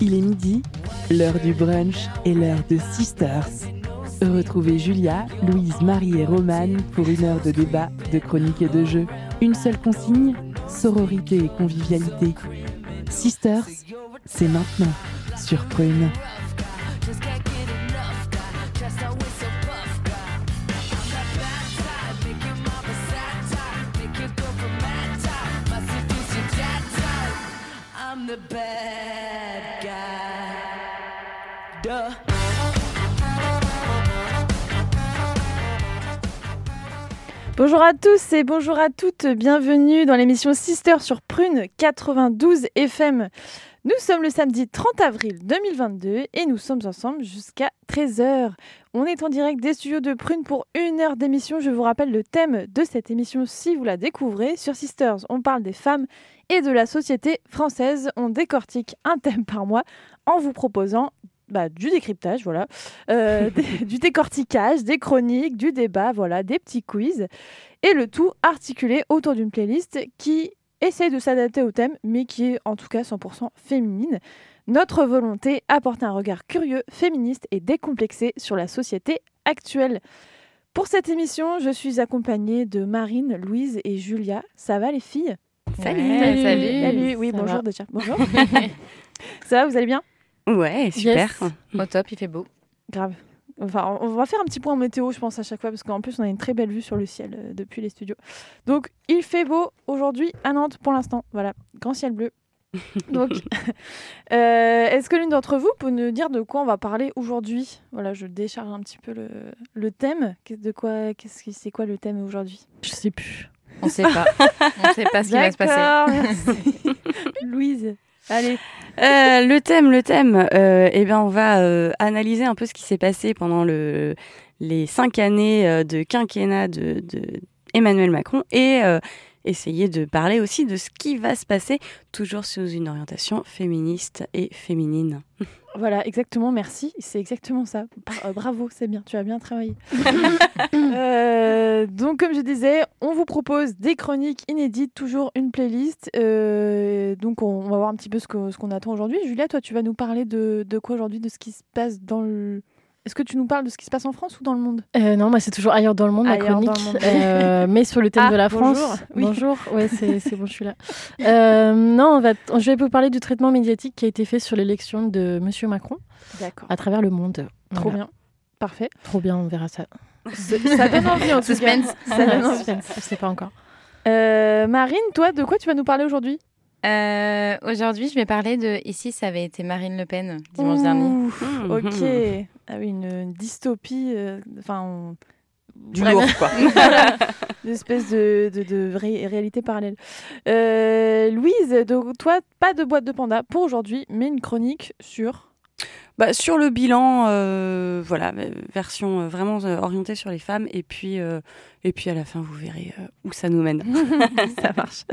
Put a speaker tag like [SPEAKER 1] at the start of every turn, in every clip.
[SPEAKER 1] Il est midi, l'heure du brunch et l'heure de Sisters. Retrouvez Julia, Louise, Marie et Romane pour une heure de débat, de chronique et de jeu. Une seule consigne, sororité et convivialité. Sisters, c'est maintenant sur Prune.
[SPEAKER 2] Bonjour à tous et bonjour à toutes, bienvenue dans l'émission Sister sur Prune 92 FM. Nous sommes le samedi 30 avril 2022 et nous sommes ensemble jusqu'à 13h. On est en direct des studios de Prune pour une heure d'émission. Je vous rappelle le thème de cette émission si vous la découvrez. Sur Sisters, on parle des femmes et de la société française. On décortique un thème par mois en vous proposant bah, du décryptage, voilà, euh, des- du décortiquage, des chroniques, du débat, voilà, des petits quiz, et le tout articulé autour d'une playlist qui essaye de s'adapter au thème, mais qui est en tout cas 100% féminine. Notre volonté, apporter un regard curieux, féministe et décomplexé sur la société actuelle. Pour cette émission, je suis accompagnée de Marine, Louise et Julia. Ça va les filles?
[SPEAKER 3] Salut.
[SPEAKER 2] Salut.
[SPEAKER 3] Salut.
[SPEAKER 2] Salut. Oui,
[SPEAKER 3] Ça
[SPEAKER 2] bonjour
[SPEAKER 3] va
[SPEAKER 2] déjà. Bonjour. Ça va, vous allez bien?
[SPEAKER 3] Ouais, super.
[SPEAKER 4] Au top, il fait beau.
[SPEAKER 2] Grave. Enfin, on va faire un petit point en météo, je pense, à chaque fois, parce qu'en plus, on a une très belle vue sur le ciel euh, depuis les studios. Donc, il fait beau aujourd'hui à Nantes pour l'instant. Voilà, grand ciel bleu. Donc, euh, est-ce que l'une d'entre vous peut nous dire de quoi on va parler aujourd'hui? Voilà, je décharge un petit peu le, le thème. De quoi Qu'est-ce qui c'est quoi le thème aujourd'hui? Je sais plus.
[SPEAKER 4] On sait pas. On sait pas ce qui va se passer.
[SPEAKER 2] Louise, allez.
[SPEAKER 3] Euh, le thème, le thème. euh, eh bien, on va euh, analyser un peu ce qui s'est passé pendant le, les cinq années de quinquennat de, de Emmanuel Macron et essayer de parler aussi de ce qui va se passer, toujours sous une orientation féministe et féminine.
[SPEAKER 2] Voilà, exactement, merci. C'est exactement ça. Euh, bravo, c'est bien, tu as bien travaillé. Euh, donc, comme je disais, on vous propose des chroniques inédites, toujours une playlist. Euh, donc, on, on va voir un petit peu ce qu'on attend aujourd'hui. Julia, toi, tu vas nous parler de, de quoi aujourd'hui De ce qui se passe dans le. Est-ce que tu nous parles de ce qui se passe en France ou dans le monde?
[SPEAKER 5] Euh, non, moi c'est toujours ailleurs dans le monde,
[SPEAKER 2] Ailleurs
[SPEAKER 5] chronique.
[SPEAKER 2] monde.
[SPEAKER 5] Euh, mais sur le thème
[SPEAKER 2] Ah,
[SPEAKER 5] de la
[SPEAKER 2] bonjour.
[SPEAKER 5] France.
[SPEAKER 2] Oui.
[SPEAKER 5] Bonjour, ouais, c'est bon, je suis là. Euh, non, on va t- je vais vous parler du traitement médiatique qui a été fait sur l'élection de Monsieur Macron
[SPEAKER 2] D'accord.
[SPEAKER 5] à travers le monde.
[SPEAKER 2] Trop
[SPEAKER 5] Voilà.
[SPEAKER 2] bien. Parfait.
[SPEAKER 5] Trop bien, on verra ça.
[SPEAKER 2] Ça donne envie en tout cas.
[SPEAKER 4] Suspense.
[SPEAKER 2] Ça donne envie.
[SPEAKER 5] Suspense, je sais pas encore.
[SPEAKER 2] Euh, Marine, toi, de quoi tu vas nous parler aujourd'hui?
[SPEAKER 4] Euh, Aujourd'hui, je vais parler de. Ici, ça avait été Marine Le Pen dimanche dernier.
[SPEAKER 2] Ouh,
[SPEAKER 3] Mhm.
[SPEAKER 2] Ok. Ah oui, une, dystopie. euh, Enfin, on-
[SPEAKER 3] Du lourd, quoi.
[SPEAKER 2] une espèce de, de, de ré- réalité parallèle. Euh, Louise, donc, toi, pas de boîte de panda pour aujourd'hui, mais une chronique sur.
[SPEAKER 3] Bah, sur le bilan, euh, voilà, version euh, vraiment euh, orientée sur les femmes. Et puis, euh, et puis à la fin, vous verrez euh, où ça nous mène.
[SPEAKER 2] Ça marche.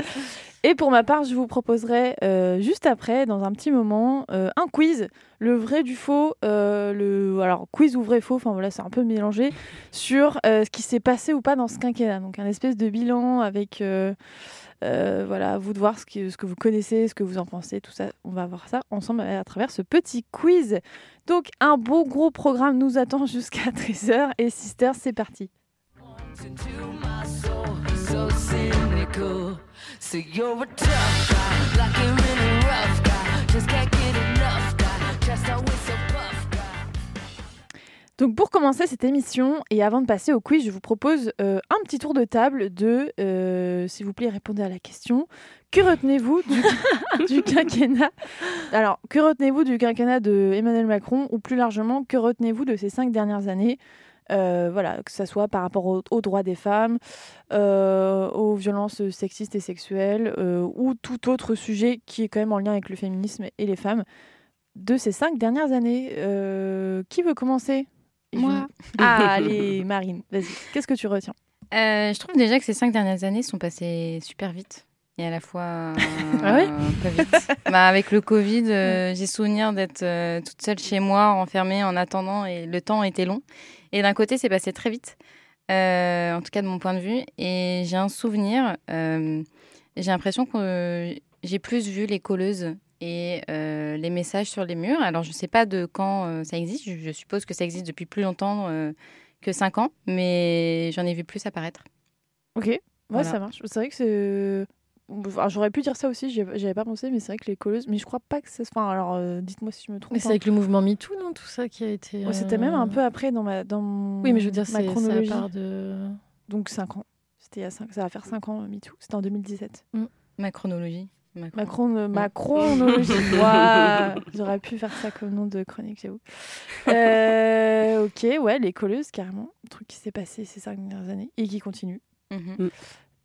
[SPEAKER 2] Et pour ma part, je vous proposerai euh, juste après, dans un petit moment, euh, un quiz, le vrai du faux, euh, le alors quiz ou vrai faux, enfin voilà, c'est un peu mélangé sur ce qui s'est passé ou pas dans ce quinquennat. Donc un espèce de bilan avec voilà, vous de voir ce, qui- ce que vous connaissez, ce que vous en pensez, tout ça. On va voir ça ensemble à travers ce petit quiz. Donc un beau gros programme nous attend jusqu'à 13h et Sister, c'est parti. Donc pour commencer cette émission et avant de passer au quiz, je vous propose euh, un petit tour de table de, euh, s'il vous plaît, répondez à la question. Que retenez-vous du, du quinquennat? Alors, que retenez-vous du quinquennat de Emmanuel Macron? Ou plus largement, que retenez-vous de ces cinq dernières années? Voilà, que ce soit par rapport au- aux droits des femmes, euh, aux violences sexistes et sexuelles, euh, ou tout autre sujet qui est quand même en lien avec le féminisme et les femmes de ces cinq dernières années. Euh, qui veut commencer
[SPEAKER 4] Moi.
[SPEAKER 2] Ah, allez, Marine, vas-y. Qu'est-ce que tu retiens?
[SPEAKER 4] Euh, je trouve déjà que ces cinq dernières années sont passées super vite. Et à la fois euh,
[SPEAKER 5] Ah
[SPEAKER 4] vite. bah, avec le Covid, euh, j'ai souvenir d'être euh, toute seule chez moi, enfermée en attendant, et le temps était long. Et d'un côté, c'est passé très vite. euh, en tout cas de mon point de vue. Et j'ai un souvenir, euh, j'ai l'impression que j'ai plus vu les colleuses et euh, les messages sur les murs. Alors, je ne sais pas de quand euh, ça existe, je, je suppose que ça existe depuis plus longtemps euh, que 5 ans, mais j'en ai vu plus apparaître.
[SPEAKER 2] Ok, ouais,
[SPEAKER 4] Voilà.
[SPEAKER 2] ça marche. C'est vrai que c'est. Enfin, J'aurais pu dire ça aussi, j'y avais pas pensé, mais c'est vrai que les colleuses. Mais je crois pas que c'est. Enfin, alors, euh, dites-moi si je me trompe.
[SPEAKER 5] Mais c'est
[SPEAKER 2] hein.
[SPEAKER 5] avec le mouvement MeToo, non Tout ça qui a été.
[SPEAKER 2] Ouais, C'était même
[SPEAKER 5] euh,
[SPEAKER 2] un peu après dans ma. Dans mon-
[SPEAKER 5] Oui, mais je veux dire, c'est à
[SPEAKER 2] chronologie.
[SPEAKER 5] part de.
[SPEAKER 2] Donc 5 ans. C'était il y a 5... Ça va faire 5 ans, MeToo. C'était en 2017.
[SPEAKER 4] Ma chronologie. Ma chron-
[SPEAKER 2] Ma, chron... ma chronologie. Ouah, J'aurais pu faire ça comme nom de chronique, j'avoue. Euh, ok, ouais, les colleuses, carrément. Un truc qui s'est passé ces 5 dernières années et qui continue.
[SPEAKER 4] Mhm.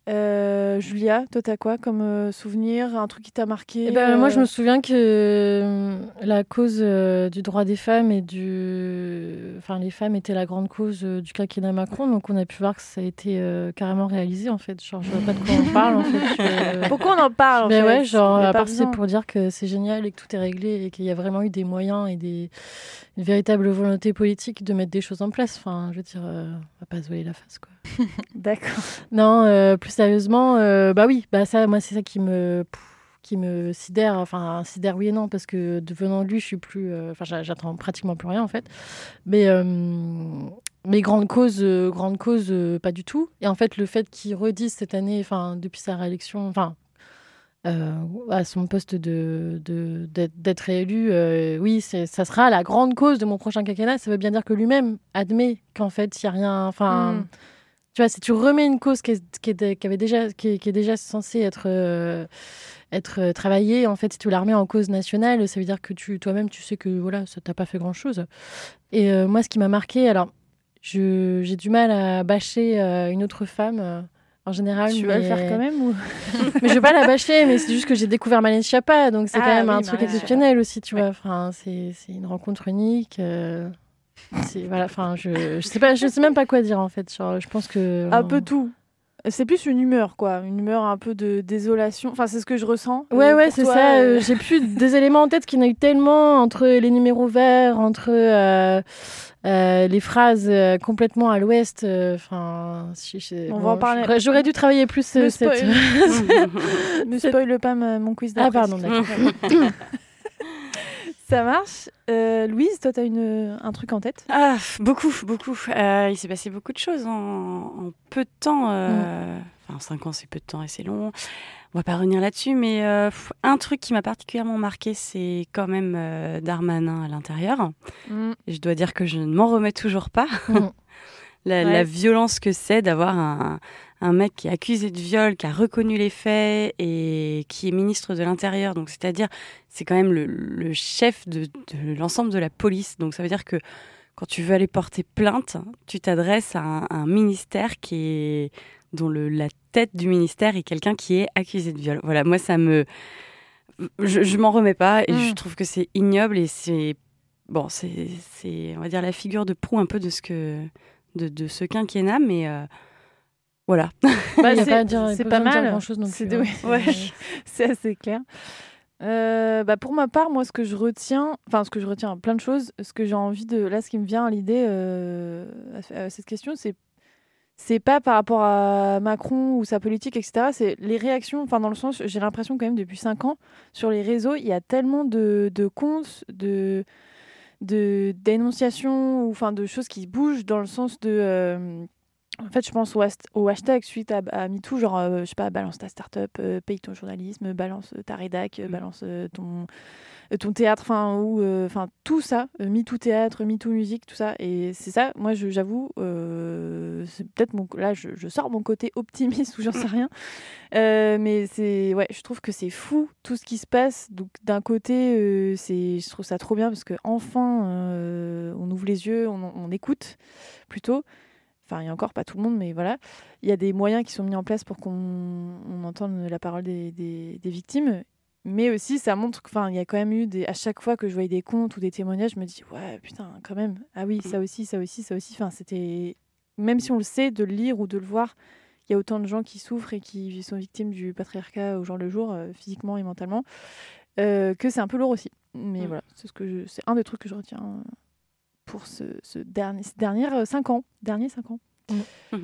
[SPEAKER 2] Euh, Julia, toi, t'as quoi comme euh, souvenir? Un truc qui t'a marqué?
[SPEAKER 5] Eh ben, Moi, je
[SPEAKER 2] euh,
[SPEAKER 5] me souviens que la cause du droit des femmes et du. Enfin, les femmes étaient la grande cause du quinquennat Macron, donc on a pu voir que ça a été carrément réalisé, en fait. Genre, je vois pas de quoi on parle, en fait.
[SPEAKER 2] Pourquoi on en parle en
[SPEAKER 5] Ben
[SPEAKER 2] fait?
[SPEAKER 5] ouais, genre, à part c'est pour dire que c'est génial et que tout est réglé et qu'il y a vraiment eu des moyens et des... une véritable volonté politique de mettre des choses en place. Enfin, je veux dire, on va pas se voiler la face, quoi.
[SPEAKER 2] D'accord.
[SPEAKER 5] Non, euh, plus sérieusement, euh, bah oui, bah ça, moi, c'est ça qui me, qui me sidère. Enfin, sidère oui et non, parce que devenant lui, je suis plus. euh, Enfin, j'a- j'attends pratiquement plus rien, en fait. Mais, mais grande cause, grande cause, pas du tout. Et en fait, le fait qu'il redise cette année, enfin, depuis sa réélection, enfin. euh, à son poste de d'être réélu, euh, oui, c'est- ça sera la grande cause de mon prochain quinquennat. Ça veut bien dire que lui-même admet qu'en fait, il n'y a rien. Enfin,
[SPEAKER 2] Mm.
[SPEAKER 5] Tu vois, si tu remets une cause qui est, qui est- qui avait déjà, qui est, qui est déjà censée être, euh, être euh, travaillée, en fait, si tu la remets en cause nationale, ça veut dire que tu, toi-même, tu sais que voilà, ça t'a pas fait grand-chose. Et euh, moi, ce qui m'a marqué, alors, je- j'ai du mal à bâcher euh, une autre femme. en général,
[SPEAKER 2] Tu vas le faire quand même ou...
[SPEAKER 5] mais je veux pas la bâcher, mais c'est juste que j'ai découvert Marlène Schiappa, donc c'est
[SPEAKER 2] Ah
[SPEAKER 5] quand même
[SPEAKER 2] oui,
[SPEAKER 5] un truc exceptionnel aussi, tu
[SPEAKER 2] Ouais.
[SPEAKER 5] vois. Enfin, c'est c'est une rencontre unique. Voilà, enfin, je, je sais pas, je sais même pas quoi dire en fait. Genre, je pense que
[SPEAKER 2] Un peu tout. C'est plus une humeur, quoi. Une humeur un peu de désolation. Enfin, c'est ce que je ressens.
[SPEAKER 5] Ouais,
[SPEAKER 2] Euh,
[SPEAKER 5] ouais,
[SPEAKER 2] pour
[SPEAKER 5] c'est ça.
[SPEAKER 2] euh,
[SPEAKER 5] euh, J'ai plus des éléments en tête qu'il y en a eu tellement entre les numéros verts, entre euh, les phrases complètement à l'ouest. Enfin,
[SPEAKER 2] On va en parler.
[SPEAKER 5] j'aurais- dû travailler plus euh, cette.
[SPEAKER 2] spoil. Spoil pas mon quiz
[SPEAKER 5] ah,
[SPEAKER 2] d'après.
[SPEAKER 5] pardon, d'accord.
[SPEAKER 2] Ça marche. Euh, Louise, toi, t'as une, un truc en tête?
[SPEAKER 3] Ah, beaucoup, beaucoup. Euh, il s'est passé beaucoup de choses en, en peu de temps. euh, Enfin, 5 ans, c'est peu de temps et c'est long. On va pas revenir là-dessus, mais un truc qui m'a particulièrement marqué, c'est quand même Darmanin à l'intérieur. Et Je dois dire que je ne m'en remets toujours pas.
[SPEAKER 5] Mm.
[SPEAKER 3] La,
[SPEAKER 2] Ouais.
[SPEAKER 3] la violence que c'est d'avoir un, un mec qui est accusé de viol, qui a reconnu les faits et qui est ministre de l'Intérieur. Donc, c'est-à-dire, c'est quand même le, le chef de, de l'ensemble de la police. Donc, ça veut dire que quand tu veux aller porter plainte, tu t'adresses à un, un ministère qui est dont le, la tête du ministère est quelqu'un qui est accusé de viol. Voilà, moi ça me, je, je m'en remets pas et
[SPEAKER 2] Mm.
[SPEAKER 3] je trouve que c'est ignoble et c'est bon, c'est c'est on va dire la figure de proue un peu de ce que de, de ce quinquennat, mais euh, voilà.
[SPEAKER 2] Bah,
[SPEAKER 5] Il y a
[SPEAKER 2] c'est-
[SPEAKER 5] pas à dire- pas
[SPEAKER 2] mal. C'est
[SPEAKER 5] hein.
[SPEAKER 2] ouais.
[SPEAKER 5] C'est-
[SPEAKER 2] assez clair. Euh, bah pour ma part, moi, ce que je retiens, enfin, ce que je retiens, plein de choses. Ce que j'ai envie de, là, ce qui me vient à l'idée euh, à, cette question, c'est c'est pas par rapport à Macron ou sa politique, etc. C'est les réactions, enfin, dans le sens, j'ai l'impression quand même depuis cinq ans, sur les réseaux, il y a tellement de, de comptes, de de dénonciations ou enfin de choses qui bougent dans le sens de euh, en fait je pense au, hashtag suite à, à MeToo genre euh, je sais pas balance ta start-up euh, paye ton journalisme balance euh, ta rédac euh, balance euh, ton ton théâtre enfin ou enfin tout ça MeToo théâtre MeToo musique tout ça et c'est ça moi j'avoue c'est peut-être mon là je, je sors mon côté optimiste ou j'en sais rien mais c'est ouais, je trouve que c'est fou tout ce qui se passe. Donc d'un côté, c'est je trouve ça trop bien parce que enfin on ouvre les yeux, on, on écoute plutôt. Enfin, il y a encore pas tout le monde, mais voilà, il y a des moyens qui sont mis en place pour qu'on on entende la parole des, des, des victimes. Mais aussi, ça montre enfin, il y a quand même eu des. À chaque fois que je voyais des comptes ou des témoignages, je me dis, ouais, putain, quand même. Ah oui, ça aussi, ça aussi, ça aussi. Enfin, c'était. Même si on le sait, de le lire ou de le voir, il y a autant de gens qui souffrent et qui sont victimes du patriarcat au jour le jour, euh, physiquement et mentalement, euh, que c'est un peu lourd aussi. Mais
[SPEAKER 3] Mm.
[SPEAKER 2] voilà, c'est ce que c'est un des trucs que je retiens euh, pour ce, ce dernier, ces dernières 5 ans. Derniers 5 ans.
[SPEAKER 6] Mm.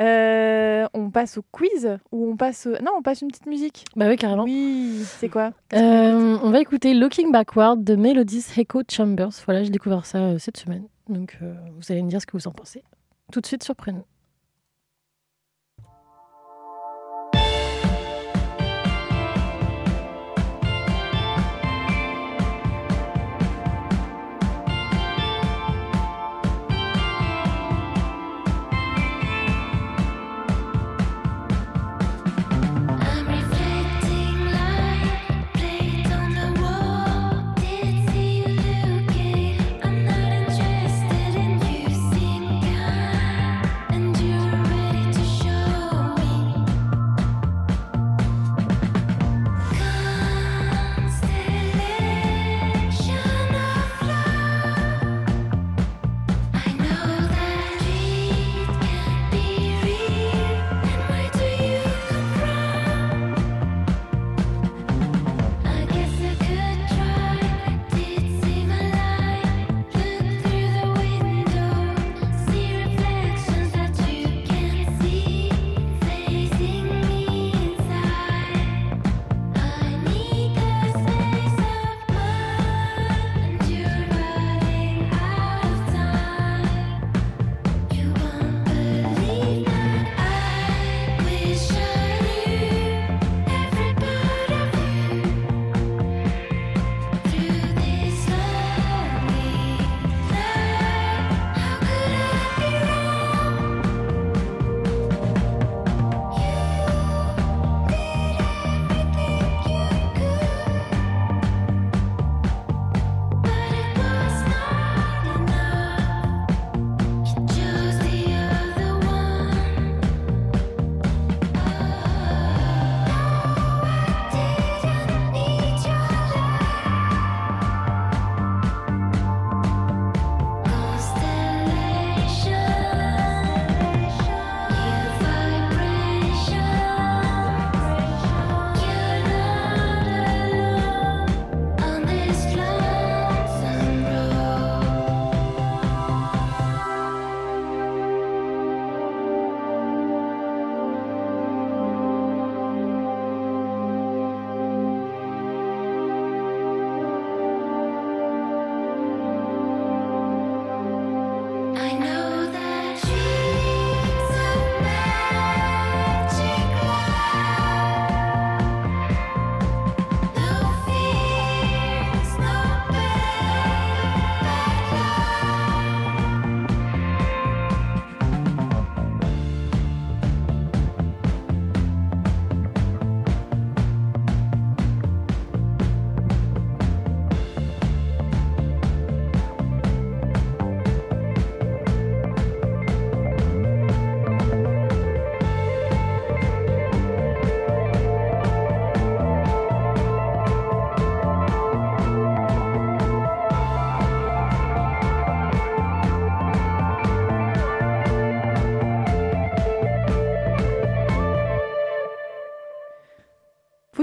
[SPEAKER 2] Euh, on passe au quiz ou on passe au... Non, on passe une petite musique.
[SPEAKER 6] Bah oui, carrément.
[SPEAKER 2] Oui, c'est quoi?
[SPEAKER 6] Euh, on va écouter Looking Backward de Melodies Echo Chambers. Voilà, j'ai découvert ça euh, cette semaine. Donc, euh, vous allez me dire ce que vous en pensez. Tout de suite sur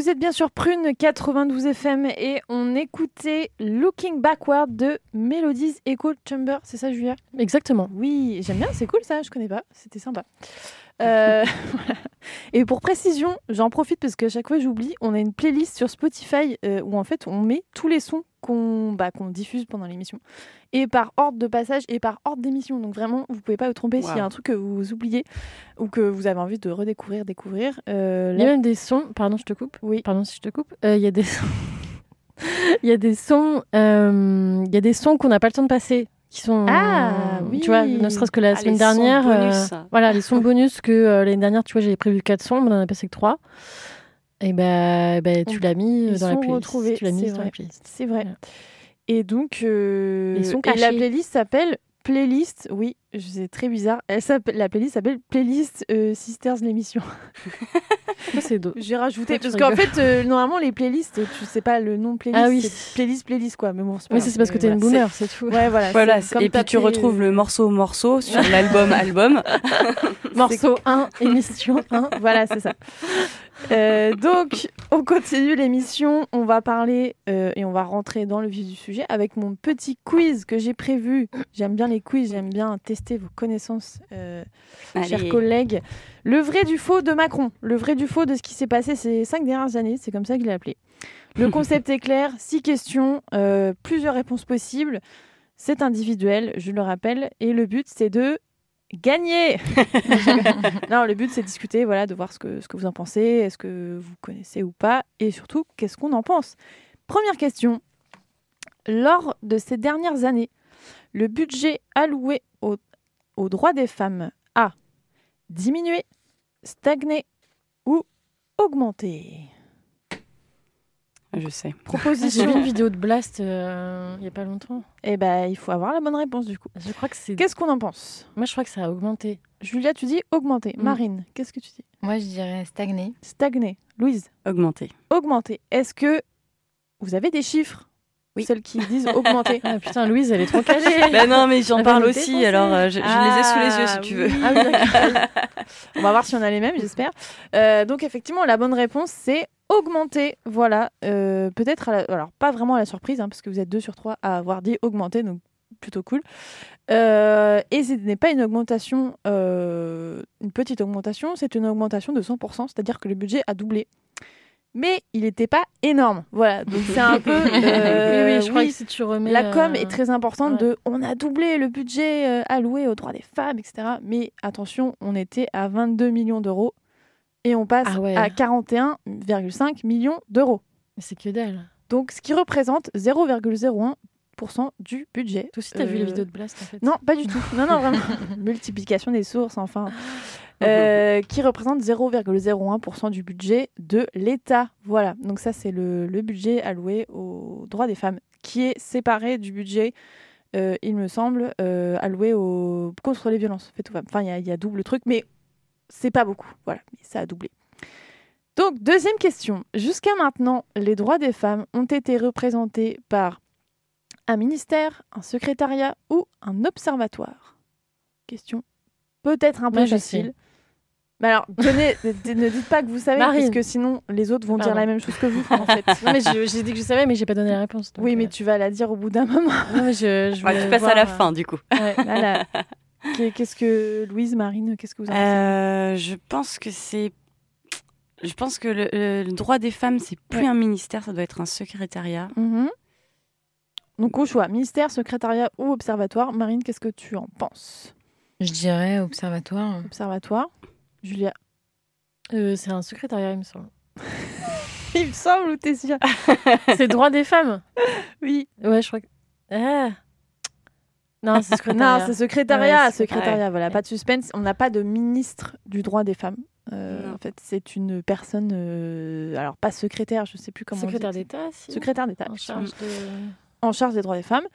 [SPEAKER 2] Vous êtes bien sur Prune 92 FM et on écoutait Looking Backward de Melodies Echo Chamber. C'est ça, Julia?
[SPEAKER 6] Exactement.
[SPEAKER 2] Oui, j'aime bien, c'est cool ça, je connais pas, c'était sympa. Euh, voilà. Et pour précision, j'en profite parce qu'à chaque fois j'oublie, on a une playlist sur Spotify euh, où en fait on met tous les sons qu'on bah, qu'on diffuse pendant l'émission. Et par ordre de passage et par ordre d'émission. Donc vraiment, vous pouvez pas vous tromper s'il y a un truc que vous oubliez ou que vous avez envie de redécouvrir, découvrir. Euh,
[SPEAKER 6] Il y a même des sons. Pardon, je te coupe.
[SPEAKER 2] Oui.
[SPEAKER 6] Pardon si je te coupe. Il y a des sons. Il y a des sons. Il y a des sons qu'on n'a pas le temps de passer. Qui sont.
[SPEAKER 2] Ah, oui.
[SPEAKER 6] Tu vois, ne serait-ce que la
[SPEAKER 5] Ah,
[SPEAKER 6] semaine dernière.
[SPEAKER 5] bonus.
[SPEAKER 6] euh, voilà, les sons bonus que euh, l'année dernière, tu vois, j'avais prévu 4 sons, mais on en a passé que 3. Et ben, ben, tu l'as mis euh, dans la playlist. tu l'as mis dans la playlist.
[SPEAKER 2] C'est vrai. Et donc, euh,
[SPEAKER 6] Les sons
[SPEAKER 2] et la playlist s'appelle Playlist. Oui, c'est très bizarre. Elle s'appelle- la playlist s'appelle Playlist euh, Sisters l'émission.
[SPEAKER 5] C'est do-
[SPEAKER 2] J'ai rajouté parce qu'en fait euh, normalement les playlists tu sais pas le nom playlist
[SPEAKER 5] Ah oui.
[SPEAKER 2] c'est playlist playlist quoi mais bon c'est pas
[SPEAKER 5] Oui, parce que t'es une boomer, c'est tout.
[SPEAKER 2] Ouais voilà.
[SPEAKER 3] Voilà,
[SPEAKER 2] c'est comme
[SPEAKER 3] et puis tu retrouves
[SPEAKER 2] euh,
[SPEAKER 3] le morceau morceau sur l'album album.
[SPEAKER 5] Morceau 1, émission 1.
[SPEAKER 2] Voilà, c'est ça. Euh, donc, on continue l'émission. On va parler euh, et on va rentrer dans le vif du sujet avec mon petit quiz que j'ai prévu. J'aime bien les quiz, j'aime bien tester vos connaissances, euh, chers collègues. Le vrai du faux de Macron. Le vrai du faux de ce qui s'est passé ces cinq dernières années. C'est comme ça que je l'ai appelé. Le concept est clair. Six questions, euh, plusieurs réponses possibles. C'est individuel, je le rappelle. Et le but, c'est de gagner. non, le but, c'est de discuter, voilà, de voir ce que, ce que vous en pensez, est-ce que vous connaissez ou pas, et surtout, qu'est-ce qu'on en pense. Première question. Lors de ces dernières années, le budget alloué au- aux droits des femmes a diminué, stagné ou augmenté
[SPEAKER 3] Je sais.
[SPEAKER 5] J'ai vu
[SPEAKER 2] Proposition.
[SPEAKER 5] une vidéo de Blast euh, il y a pas longtemps.
[SPEAKER 2] Eh ben, il faut avoir la bonne réponse du coup.
[SPEAKER 5] Je crois que c'est.
[SPEAKER 2] Qu'est-ce qu'on en pense?
[SPEAKER 5] Moi, je crois que ça a augmenté.
[SPEAKER 2] Julia, tu dis augmenté.
[SPEAKER 5] Mm.
[SPEAKER 2] Marine, qu'est-ce que tu dis?
[SPEAKER 4] Moi, je dirais stagné.
[SPEAKER 2] Stagné. Louise?
[SPEAKER 3] Augmenté.
[SPEAKER 2] augmenter. Est-ce que vous avez des chiffres?
[SPEAKER 3] Oui.
[SPEAKER 2] Celles qui disent augmenter.
[SPEAKER 5] Ah putain, Louise, elle est trop calée.
[SPEAKER 3] Bah non, mais j'en parle aussi, alors euh, je, je les ai sous les yeux si tu veux.
[SPEAKER 2] Ah oui. On va voir si on a les mêmes, j'espère. Euh, donc effectivement, la bonne réponse, c'est augmenter. Voilà. Euh, Peut-être, alors pas vraiment à la surprise, hein, parce que vous êtes deux sur trois à avoir dit augmenter, donc plutôt cool. Euh, et ce n'est pas une augmentation, euh, une petite augmentation, c'est une augmentation de 100%, c'est-à-dire que le budget a doublé. Mais il n'était pas énorme. Voilà, donc c'est un peu... euh,
[SPEAKER 5] oui, oui, je crois
[SPEAKER 2] oui,
[SPEAKER 5] que si tu remets.
[SPEAKER 2] la com
[SPEAKER 5] euh,
[SPEAKER 2] est très importante
[SPEAKER 5] ouais.
[SPEAKER 2] de on a doublé le budget euh, alloué aux droits des femmes, etc. Mais attention, on était à 22 millions d'euros et on passe
[SPEAKER 5] Ah ouais.
[SPEAKER 2] à 41,5 millions d'euros.
[SPEAKER 5] C'est que dalle.
[SPEAKER 2] Donc ce qui représente 0,01% du budget.
[SPEAKER 5] Toi aussi, t'as vu
[SPEAKER 2] Euh,
[SPEAKER 5] les vidéos de Blast en fait
[SPEAKER 2] Non, pas du tout. Non, non, vraiment. Multiplication des sources, enfin. Euh, qui représente 0,01% du budget de l'État. Voilà, donc ça c'est le, le budget alloué aux droits des femmes, qui est séparé du budget, euh, il me semble, euh, alloué au... contre les violences faites aux femmes. Enfin, il y a- il y, a double truc, mais c'est pas beaucoup. Voilà, mais ça a doublé. Donc, deuxième question. Jusqu'à maintenant, les droits des femmes ont été représentés par un ministère, un secrétariat ou un observatoire? Question peut-être un peu
[SPEAKER 5] Moi,
[SPEAKER 2] facile. Mais alors, tenez, ne dites pas que vous savez,
[SPEAKER 5] Marine.
[SPEAKER 2] parce que sinon les autres vont dire la même chose que vous, en fait.
[SPEAKER 5] Non, mais j'ai dit que je savais, mais j'ai pas donné la réponse. donc,
[SPEAKER 2] oui, mais
[SPEAKER 5] euh,
[SPEAKER 2] tu vas la dire au bout d'un moment.
[SPEAKER 5] Non, mais je, je
[SPEAKER 3] Ouais, tu passes à la
[SPEAKER 5] euh,
[SPEAKER 3] fin du coup.
[SPEAKER 5] ouais.
[SPEAKER 2] Qu'est- Qu'est-ce que Louise, Marine, qu'est-ce que vous en pensez
[SPEAKER 3] Euh, je pense que c'est. Je pense que le, le droit des femmes, c'est plus
[SPEAKER 2] Ouais.
[SPEAKER 3] un ministère, ça doit être un secrétariat.
[SPEAKER 2] Mhm. Donc au choix, ministère, secrétariat ou observatoire. Marine, qu'est-ce que tu en penses?
[SPEAKER 4] Je dirais observatoire.
[SPEAKER 2] Observatoire. Julia.
[SPEAKER 5] Euh, c'est un secrétariat, il me semble.
[SPEAKER 2] Il me semble ou t'es sûre
[SPEAKER 5] c'est droit des femmes.
[SPEAKER 2] Oui.
[SPEAKER 5] Ouais, je crois que. Ah. Non, c'est
[SPEAKER 2] Non,
[SPEAKER 5] secrétariat.
[SPEAKER 2] c'est secrétariat.
[SPEAKER 5] Ouais,
[SPEAKER 2] secrétariat, voilà, pas de suspense. On n'a pas de ministre du droit des femmes. Euh,
[SPEAKER 3] Non.
[SPEAKER 2] en fait, c'est une personne, euh, alors pas secrétaire, je sais plus comment.
[SPEAKER 5] secrétaire d'État, si.
[SPEAKER 2] Secrétaire d'État.
[SPEAKER 5] En de.
[SPEAKER 2] en charge des droits des femmes.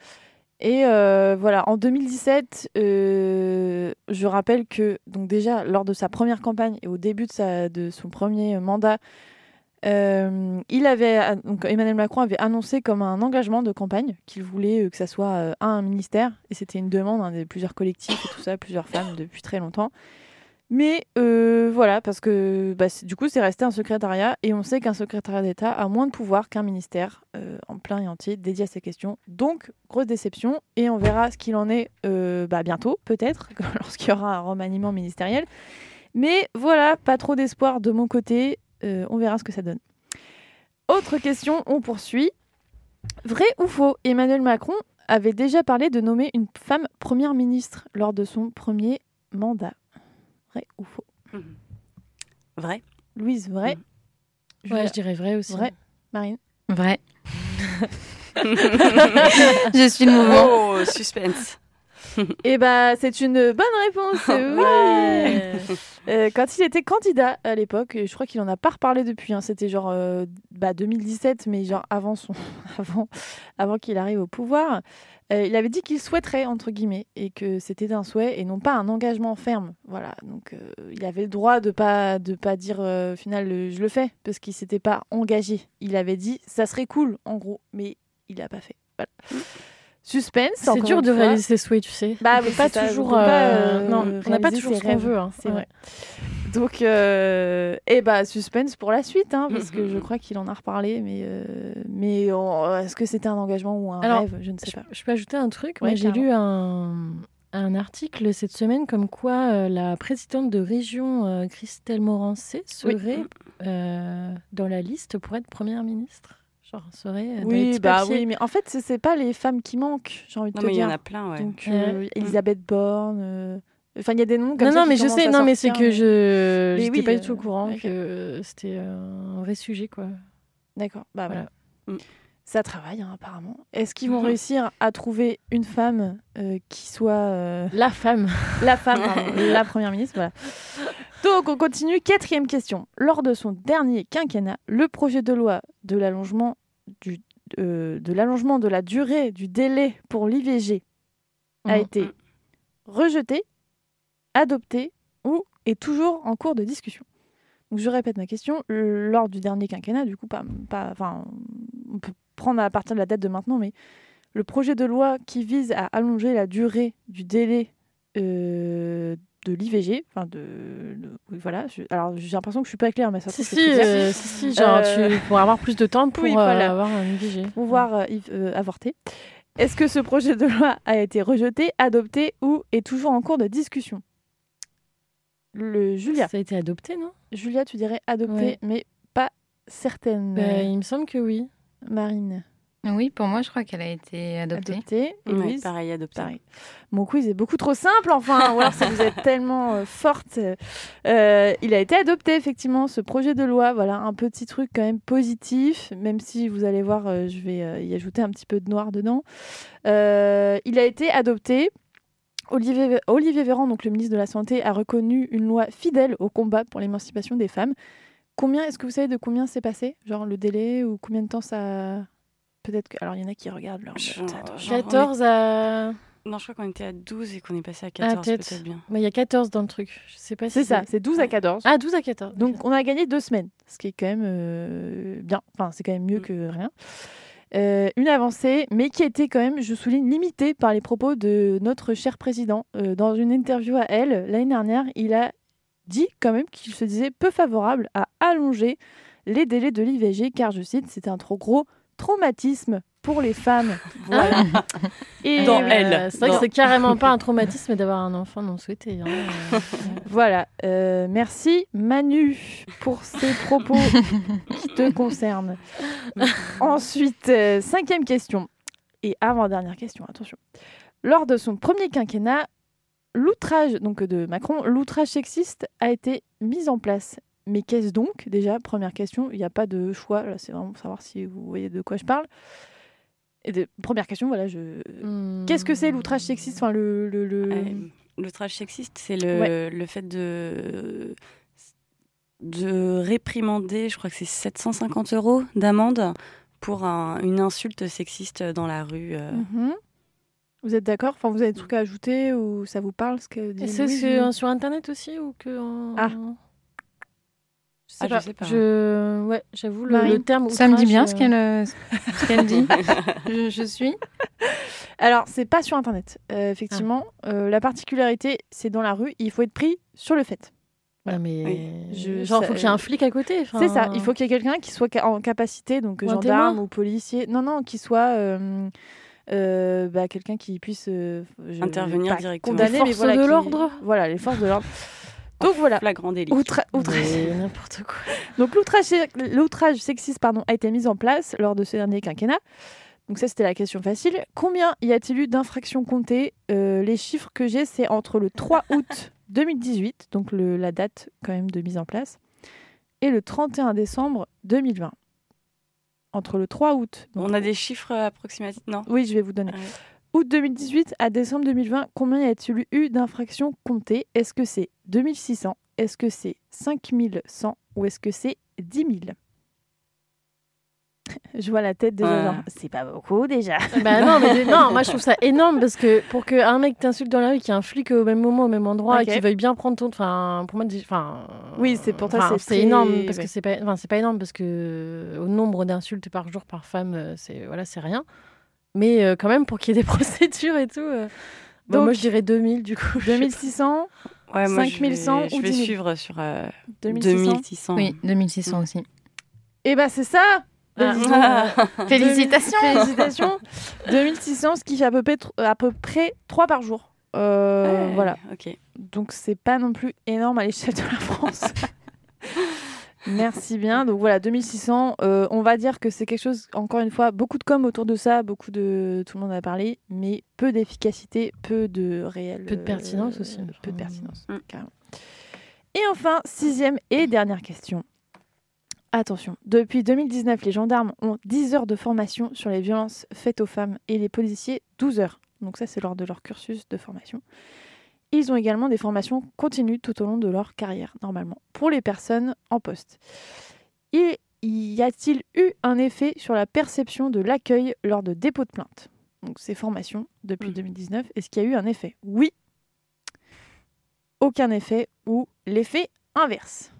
[SPEAKER 2] Et euh, voilà, en 2017, euh, je rappelle que donc déjà lors de sa première campagne et au début de, son premier mandat, euh, Emmanuel Macron avait annoncé comme un engagement de campagne qu'il voulait que ça soit euh, un ministère et c'était une demande hein, de plusieurs collectifs et tout ça, plusieurs femmes depuis très longtemps. Mais euh, voilà, parce que bah, du coup, c'est resté un secrétariat et on sait qu'un secrétariat d'État a moins de pouvoir qu'un ministère euh, en plein et entier dédié à ces questions. Donc, grosse déception et on verra ce qu'il en est euh, bah, bientôt, peut-être, lorsqu'il y aura un remaniement ministériel. Mais voilà, pas trop d'espoir de mon côté. On verra ce que ça donne. Autre question, on poursuit. Vrai ou faux Emmanuel Macron avait déjà parlé de nommer une femme première ministre lors de son premier mandat. Vrai ou faux
[SPEAKER 3] Vrai
[SPEAKER 2] Louise, vrai.
[SPEAKER 3] Mhm.
[SPEAKER 2] Julia,
[SPEAKER 5] Ouais, je dirais vrai aussi.
[SPEAKER 2] Vrai. Marine.
[SPEAKER 4] Vrai. je suis le mouvement.
[SPEAKER 3] Oh, suspense.
[SPEAKER 2] Eh bah, c'est une bonne réponse.
[SPEAKER 5] Ouais.
[SPEAKER 2] Euh, quand il était candidat à l'époque, je crois qu'il en a pas reparlé depuis. hein, C'était genre euh, bah, 2017, mais genre avant, son, avant, avant qu'il arrive au pouvoir, euh, il avait dit qu'il souhaiterait, entre guillemets, et que c'était un souhait et non pas un engagement ferme. Voilà, donc il avait le droit de pas, de pas dire euh, au final je le fais, parce qu'il s'était pas engagé. Il avait dit ça serait cool, en gros, mais il l'a pas fait. Voilà. Suspense.
[SPEAKER 5] C'est dur de réaliser ses souhaits, tu sais.
[SPEAKER 2] Bah,
[SPEAKER 5] On pas
[SPEAKER 2] ça,
[SPEAKER 5] toujours.
[SPEAKER 2] pas,
[SPEAKER 5] euh,
[SPEAKER 2] euh,
[SPEAKER 5] non, on n'a pas toujours ce qu'on veut. hein,
[SPEAKER 2] C'est
[SPEAKER 5] ouais.
[SPEAKER 2] vrai. Donc, euh, et bah, suspense pour la suite, hein, parce que je crois qu'il en a reparlé, mais, euh, mais on- est-ce que c'était un engagement ou un
[SPEAKER 5] Alors,
[SPEAKER 2] rêve? Je ne sais pas.
[SPEAKER 5] je peux ajouter un truc.
[SPEAKER 2] Ouais,
[SPEAKER 5] j'ai lu un, un article cette semaine comme quoi la présidente de région, Christelle Morancé, serait dans la liste pour être première ministre. Genre, serait euh,
[SPEAKER 2] Oui, bah
[SPEAKER 5] papiers.
[SPEAKER 2] oui, mais en fait, c'est- c'est pas les femmes qui manquent, j'ai envie de
[SPEAKER 3] Non,
[SPEAKER 2] te
[SPEAKER 3] mais il y
[SPEAKER 2] dire.
[SPEAKER 3] en a plein, ouais.
[SPEAKER 2] Donc,
[SPEAKER 5] Ouais.
[SPEAKER 2] euh, Elisabeth Borne. euh, Enfin, il y a des noms comme
[SPEAKER 5] Non,
[SPEAKER 2] ça.
[SPEAKER 5] non, mais je sais, non, mais c'est que
[SPEAKER 2] mais-
[SPEAKER 5] je n'étais
[SPEAKER 2] oui,
[SPEAKER 5] pas
[SPEAKER 2] euh,
[SPEAKER 5] du tout au courant
[SPEAKER 2] ok.
[SPEAKER 5] que c'était un vrai sujet, quoi.
[SPEAKER 2] D'accord, bah
[SPEAKER 5] Voilà.
[SPEAKER 2] voilà.
[SPEAKER 3] Mm.
[SPEAKER 2] Ça travaille, hein, apparemment. Est-ce qu'ils vont réussir à trouver une femme euh, qui soit euh,
[SPEAKER 5] La femme.
[SPEAKER 2] la femme, pardon, la première ministre voilà. Donc, on continue. Quatrième question. Lors de son dernier quinquennat, le projet de loi de l'allongement du, euh, de, l'allongement de la durée du délai pour l'IVG a
[SPEAKER 5] Mhm.
[SPEAKER 2] été rejeté, adopté ou est toujours en cours de discussion. Donc je répète ma question. Euh, Lors du dernier quinquennat, du coup, pas, pas, enfin, on peut prendre à partir de la date de maintenant, mais le projet de loi qui vise à allonger la durée du délai euh, de l'IVG, enfin de, de- oui, voilà. je- alors j'ai l'impression que je suis pas claire, mais ça
[SPEAKER 5] Si, si, euh, si, si, genre,
[SPEAKER 2] Euh,
[SPEAKER 5] tu pourras avoir plus de temps pour
[SPEAKER 2] oui,
[SPEAKER 5] euh,
[SPEAKER 2] voilà.
[SPEAKER 5] avoir un IVG.
[SPEAKER 2] pouvoir euh, euh, avorter. Est-ce que ce projet de loi a été rejeté, adopté ou est toujours en cours de discussion? Le Julia,
[SPEAKER 5] Ça a été adopté, non?
[SPEAKER 2] Julia, tu dirais adopté,
[SPEAKER 5] Ouais.
[SPEAKER 2] mais pas certaine.
[SPEAKER 5] Bah, Il me semble que oui.
[SPEAKER 2] Marine,
[SPEAKER 4] Oui, pour moi, je crois qu'elle a été adoptée.
[SPEAKER 2] adopté.
[SPEAKER 3] Ouais,
[SPEAKER 2] Héloïse,
[SPEAKER 3] pareil, adopté.
[SPEAKER 2] pareil. Mon quiz est beaucoup trop simple, enfin, ou alors si vous êtes tellement euh, forte. Euh, il a été adopté, effectivement, ce projet de loi. Voilà, un petit truc quand même positif, même si vous allez voir, euh, je vais euh, y ajouter un petit peu de noir dedans. Euh, il a été adopté. Olivier, Olivier Véran, donc le ministre de la Santé, a reconnu une loi fidèle au combat pour l'émancipation des femmes. Combien, est-ce que vous savez de combien c'est passé Genre le délai ou combien de temps ça. Peut-être que. Alors il y en a qui regardent leur
[SPEAKER 3] Genre-
[SPEAKER 2] note. Attends,
[SPEAKER 3] genre, on est-
[SPEAKER 5] 14 à.
[SPEAKER 3] Non, je crois qu'on était à 12 et qu'on est passé à 14,
[SPEAKER 5] peut-être.
[SPEAKER 3] peut-être bien.
[SPEAKER 5] Bah, Il y a 14 dans le truc. Je sais pas si
[SPEAKER 2] C'est ça, c'est 12 à 14.
[SPEAKER 5] Ah, 12 à 14.
[SPEAKER 2] Donc on a gagné deux semaines, ce qui est quand même euh, bien. Enfin, c'est quand même mieux
[SPEAKER 3] Mm.
[SPEAKER 2] que rien. Euh, une avancée, mais qui a été quand même, je souligne, limitée par les propos de notre cher président. Euh, dans une interview à elle, l'année dernière, il a dit quand même qu'il se disait peu favorable à allonger les délais de l'IVG, car, je cite, c'était un trop gros traumatisme pour les femmes. Voilà. Et
[SPEAKER 3] Dans
[SPEAKER 2] euh,
[SPEAKER 3] elle.
[SPEAKER 5] C'est vrai que c'est carrément pas un traumatisme d'avoir un enfant non souhaité. hein.
[SPEAKER 2] Voilà, euh, merci Manu pour ces propos qui te concernent. Ensuite, euh, cinquième question et avant-dernière question, attention. Lors de son premier quinquennat, l'outrage donc de Macron, l'outrage sexiste a été mis en place. Mais qu'est-ce donc Déjà, première question, il n'y a pas de choix. Là, c'est vraiment pour savoir si vous voyez de quoi je parle. Et de- première question, voilà, je.
[SPEAKER 5] hmm.
[SPEAKER 2] Qu'est-ce que c'est l'outrage sexiste? Enfin, le, le, le-
[SPEAKER 3] Ouais, L'outrage sexiste, c'est le,
[SPEAKER 2] Ouais.
[SPEAKER 3] le fait de, de réprimander, je crois que c'est 750 euros d'amende pour un- une insulte sexiste dans la rue. euh.
[SPEAKER 2] Mhm. Vous êtes d'accord? Enfin, vous avez des trucs à ajouter ou ça vous parle ce que dit
[SPEAKER 5] Et c'est sur, internet aussi ou que en-
[SPEAKER 2] Ah.
[SPEAKER 5] Je sais
[SPEAKER 3] Ah, je sais pas.
[SPEAKER 5] Je... Ouais, j'avoue, le, le terme.
[SPEAKER 4] Ça me dit bien
[SPEAKER 5] euh,
[SPEAKER 4] ce qu'elle euh, ce qu'elle dit. je, je suis.
[SPEAKER 2] Alors, c'est pas sur Internet. Euh, effectivement, euh, la particularité, c'est dans la rue. Il faut être pris sur le fait.
[SPEAKER 5] Ouais, mais
[SPEAKER 3] Oui.
[SPEAKER 2] Je-
[SPEAKER 5] genre,
[SPEAKER 2] ça-
[SPEAKER 5] faut qu'il y ait un flic à côté.
[SPEAKER 2] C'est ça. Il faut qu'il y ait quelqu'un qui soit ca- en capacité, donc
[SPEAKER 5] Ou
[SPEAKER 2] gendarme ou policier. Non, non, qui soit euh, euh, bah, quelqu'un qui puisse euh, je-
[SPEAKER 3] Intervenir directement.
[SPEAKER 2] condamner,
[SPEAKER 5] Les
[SPEAKER 2] mais
[SPEAKER 5] forces
[SPEAKER 2] voilà,
[SPEAKER 5] de
[SPEAKER 2] qui-
[SPEAKER 5] l'ordre.
[SPEAKER 2] Voilà, les forces de l'ordre. Donc voilà.
[SPEAKER 3] Flagrant délit.
[SPEAKER 2] Outra- outrage.
[SPEAKER 5] Mais n'importe quoi.
[SPEAKER 2] Donc l'outrage, l'outrage sexiste pardon, a été mis en place lors de ce dernier quinquennat. Donc ça, c'était la question facile. Combien y a-t-il eu d'infractions comptées? Euh, Les chiffres que j'ai, c'est entre le 3 août 2018, donc le- la date quand même de mise en place, et le 31 décembre 2020. Entre le 3 août... donc-
[SPEAKER 3] On a des chiffres approximatifs Non?
[SPEAKER 2] Oui, je vais vous donner.
[SPEAKER 3] Ouais.
[SPEAKER 2] Août 2018 à décembre 2020, combien y a-t-il eu d'infractions comptées? Est-ce que c'est 2600 Est-ce que c'est 5100 Ou est-ce que c'est 10 000 Je vois la tête déjà,
[SPEAKER 6] Ouais.
[SPEAKER 2] genre, c'est pas beaucoup déjà.
[SPEAKER 5] Bah non, mais non, moi je trouve ça énorme parce que pour qu'un mec t'insulte dans la rue, qu'il y ait un flic au même moment, au même endroit, et qu'il veuille bien prendre ton. Enfin, pour moi, enfin.
[SPEAKER 2] Oui, c'est pour toi, c'est très-
[SPEAKER 5] énorme parce
[SPEAKER 2] ouais.
[SPEAKER 5] que c'est pas. C'est pas énorme parce que au nombre d'insultes par jour par femme, euh, c'est voilà, c'est rien. Mais euh, quand même, pour qu'il y ait des procédures et tout. euh, bon,
[SPEAKER 2] Donc-
[SPEAKER 5] moi je dirais 2000 du coup.
[SPEAKER 2] 2600,
[SPEAKER 6] Ouais, moi, je
[SPEAKER 2] 5100
[SPEAKER 6] vais, je
[SPEAKER 2] ou
[SPEAKER 6] vais
[SPEAKER 2] 10 000.
[SPEAKER 6] suivre sur euh,
[SPEAKER 2] 2600.
[SPEAKER 6] 2600.
[SPEAKER 4] Oui, 2600 aussi.
[SPEAKER 2] Et bah c'est ça
[SPEAKER 5] Ah.
[SPEAKER 4] Félicitations.
[SPEAKER 2] Félicitations 2600, ce qui fait à peu près, à peu près 3 par jour. Euh,
[SPEAKER 6] Ouais,
[SPEAKER 2] Voilà.
[SPEAKER 6] Ok.
[SPEAKER 2] Donc c'est pas non plus énorme à l'échelle de la France. Merci bien. Donc voilà, 2600. euh, on va dire que c'est quelque chose, encore une fois, beaucoup de com autour de ça, beaucoup de. Tout le monde a parlé, mais peu d'efficacité, peu de réel.
[SPEAKER 5] Peu de pertinence aussi.
[SPEAKER 2] Peu de pertinence,
[SPEAKER 6] Mm.
[SPEAKER 2] carrément. Et enfin, sixième et dernière question. Attention, depuis 2019, les gendarmes ont 10 heures de formation sur les violences faites aux femmes et les policiers 12 heures. Donc ça, c'est lors de leur cursus de formation. Ils ont également des formations continues tout au long de leur carrière, normalement, pour les personnes en poste. Et y a-t-il eu un effet sur la perception de l'accueil lors de dépôt de plainte Donc ces formations depuis
[SPEAKER 6] Mm.
[SPEAKER 2] 2019, est-ce qu'il y a eu un effet? Oui. Aucun effet ou l'effet inverse.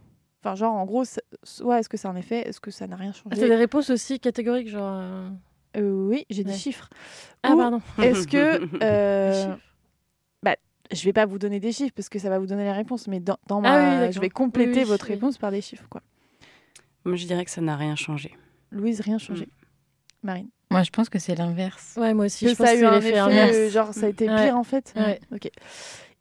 [SPEAKER 2] Enfin, genre, en gros, soit est-ce que c'est un effet, est-ce que ça n'a rien
[SPEAKER 5] Ah,
[SPEAKER 2] changé
[SPEAKER 5] T'as des réponses aussi catégoriques, genre. euh,
[SPEAKER 2] Euh, Oui, j'ai des chiffres.
[SPEAKER 5] Ah,
[SPEAKER 2] Ou
[SPEAKER 5] pardon.
[SPEAKER 2] Est-ce que... Euh, je vais pas vous donner des chiffres parce que ça va vous donner les réponses, mais dans, dans
[SPEAKER 5] Ah oui,
[SPEAKER 2] je vais compléter
[SPEAKER 5] Oui, oui,
[SPEAKER 2] votre réponse par des chiffres. quoi.
[SPEAKER 6] Moi, je dirais que ça n'a rien changé.
[SPEAKER 2] Louise, rien changé. Marine.
[SPEAKER 4] Moi, je pense que c'est l'inverse.
[SPEAKER 5] Ouais, moi aussi.
[SPEAKER 2] Que
[SPEAKER 5] je pense
[SPEAKER 2] ça a
[SPEAKER 5] que
[SPEAKER 2] eu
[SPEAKER 5] c'est
[SPEAKER 2] un effet,
[SPEAKER 5] inverse.
[SPEAKER 2] genre ça a été
[SPEAKER 5] Ouais.
[SPEAKER 2] pire en fait
[SPEAKER 5] Ouais.
[SPEAKER 2] Ok.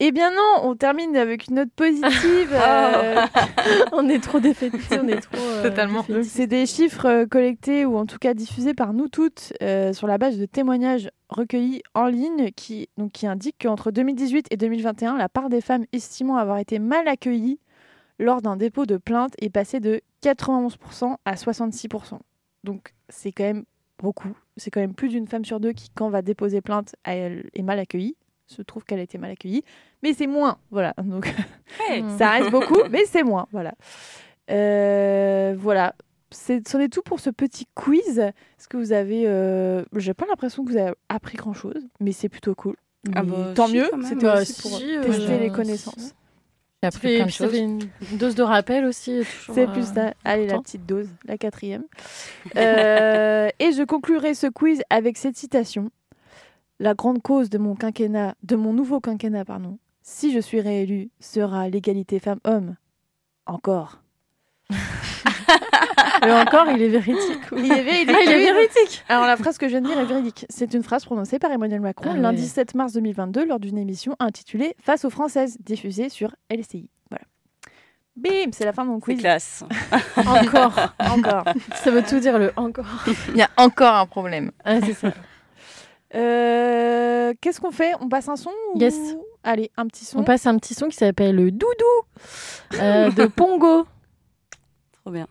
[SPEAKER 2] Eh bien non, on termine avec une note positive. euh,
[SPEAKER 5] on est trop défaitistes, on est trop. euh,
[SPEAKER 4] Totalement.
[SPEAKER 2] C'est des chiffres euh, collectés ou en tout cas diffusés par nous toutes euh, sur la base de témoignages recueillis en ligne qui, donc, qui indiquent qu'entre 2018 et 2021, la part des femmes estimant avoir été mal accueillies lors d'un dépôt de plainte est passée de 91% à 66%. Donc c'est quand même beaucoup. C'est quand même plus d'une femme sur deux qui, quand va déposer plainte, elle est mal accueillie. Se trouve qu'elle a été mal accueillie. Mais c'est moins. Voilà. Donc ça reste beaucoup, mais c'est moins. Voilà. Euh, voilà. C'est, c'en est tout pour ce petit quiz. Est-ce que vous avez. euh, J'ai pas l'impression que vous avez appris grand chose, mais c'est plutôt cool.
[SPEAKER 6] Ah bah,
[SPEAKER 2] tant
[SPEAKER 6] si,
[SPEAKER 2] mieux. C'était
[SPEAKER 5] Bah,
[SPEAKER 2] aussi pour
[SPEAKER 5] si,
[SPEAKER 2] tester les
[SPEAKER 5] si.
[SPEAKER 2] Connaissances.
[SPEAKER 4] J'ai
[SPEAKER 5] Ça
[SPEAKER 4] appris
[SPEAKER 5] fait,
[SPEAKER 4] plein de
[SPEAKER 5] ça
[SPEAKER 4] choses.
[SPEAKER 5] fait une dose de rappel aussi.
[SPEAKER 2] C'est
[SPEAKER 5] euh,
[SPEAKER 2] plus ça. Allez, la petite dose, la quatrième. Euh, et je conclurai ce quiz avec cette citation. La grande cause de mon quinquennat, de mon nouveau quinquennat, pardon, si je suis réélu, sera l'égalité femmes-hommes. Encore.
[SPEAKER 5] Mais encore, il est véridique.
[SPEAKER 2] Il est véridique.
[SPEAKER 5] Ah, il est
[SPEAKER 2] Oui,
[SPEAKER 5] véridique.
[SPEAKER 2] Alors la phrase que je viens de dire est véridique. C'est une phrase prononcée par Emmanuel Macron
[SPEAKER 5] Ah
[SPEAKER 2] lundi
[SPEAKER 5] ouais.
[SPEAKER 2] 7 mars 2022 lors d'une émission intitulée Face aux Françaises, diffusée sur LCI. Voilà. Bim, c'est la fin de mon
[SPEAKER 6] C'est
[SPEAKER 2] quiz.
[SPEAKER 6] classe.
[SPEAKER 5] Encore.
[SPEAKER 2] Encore.
[SPEAKER 5] Ça veut tout dire le encore.
[SPEAKER 4] Il y a encore un problème.
[SPEAKER 5] Ah, c'est ça.
[SPEAKER 2] Euh, Qu'est-ce qu'on fait? On passe un son ou-
[SPEAKER 5] Yes.
[SPEAKER 2] Allez, un petit son.
[SPEAKER 5] On passe un petit son qui s'appelle le Doudou euh, de Pongo.
[SPEAKER 6] Trop bien.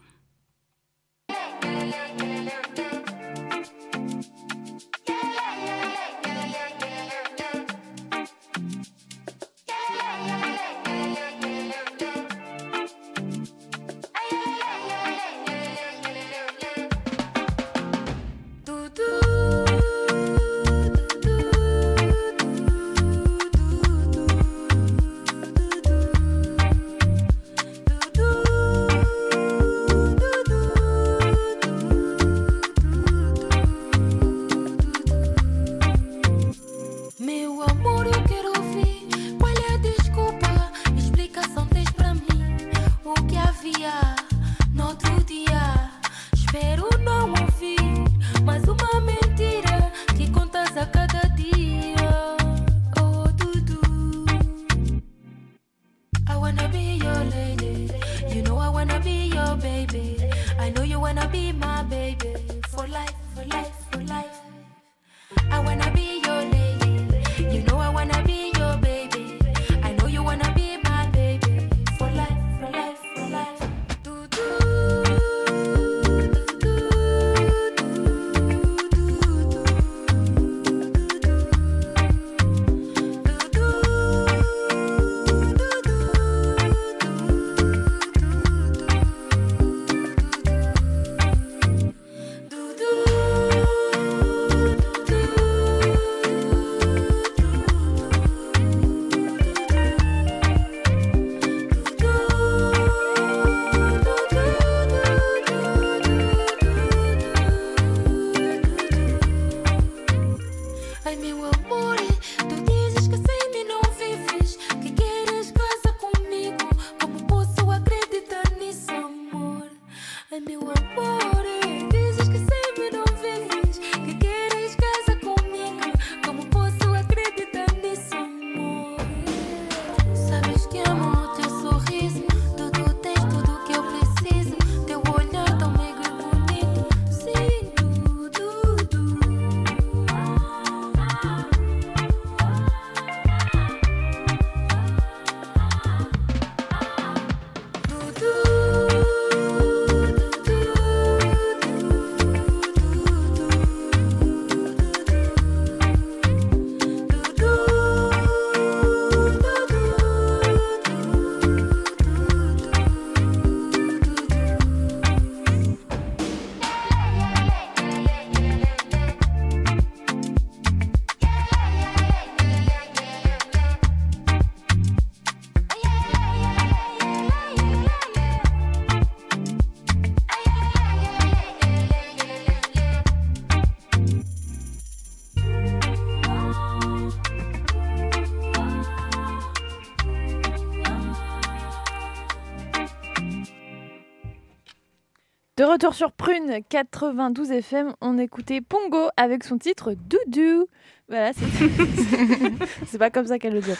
[SPEAKER 2] Retour sur Prune 92 FM, on écoutait Pongo avec son titre Doudou. Voilà, c'est c'est pas comme ça qu'elle le dit.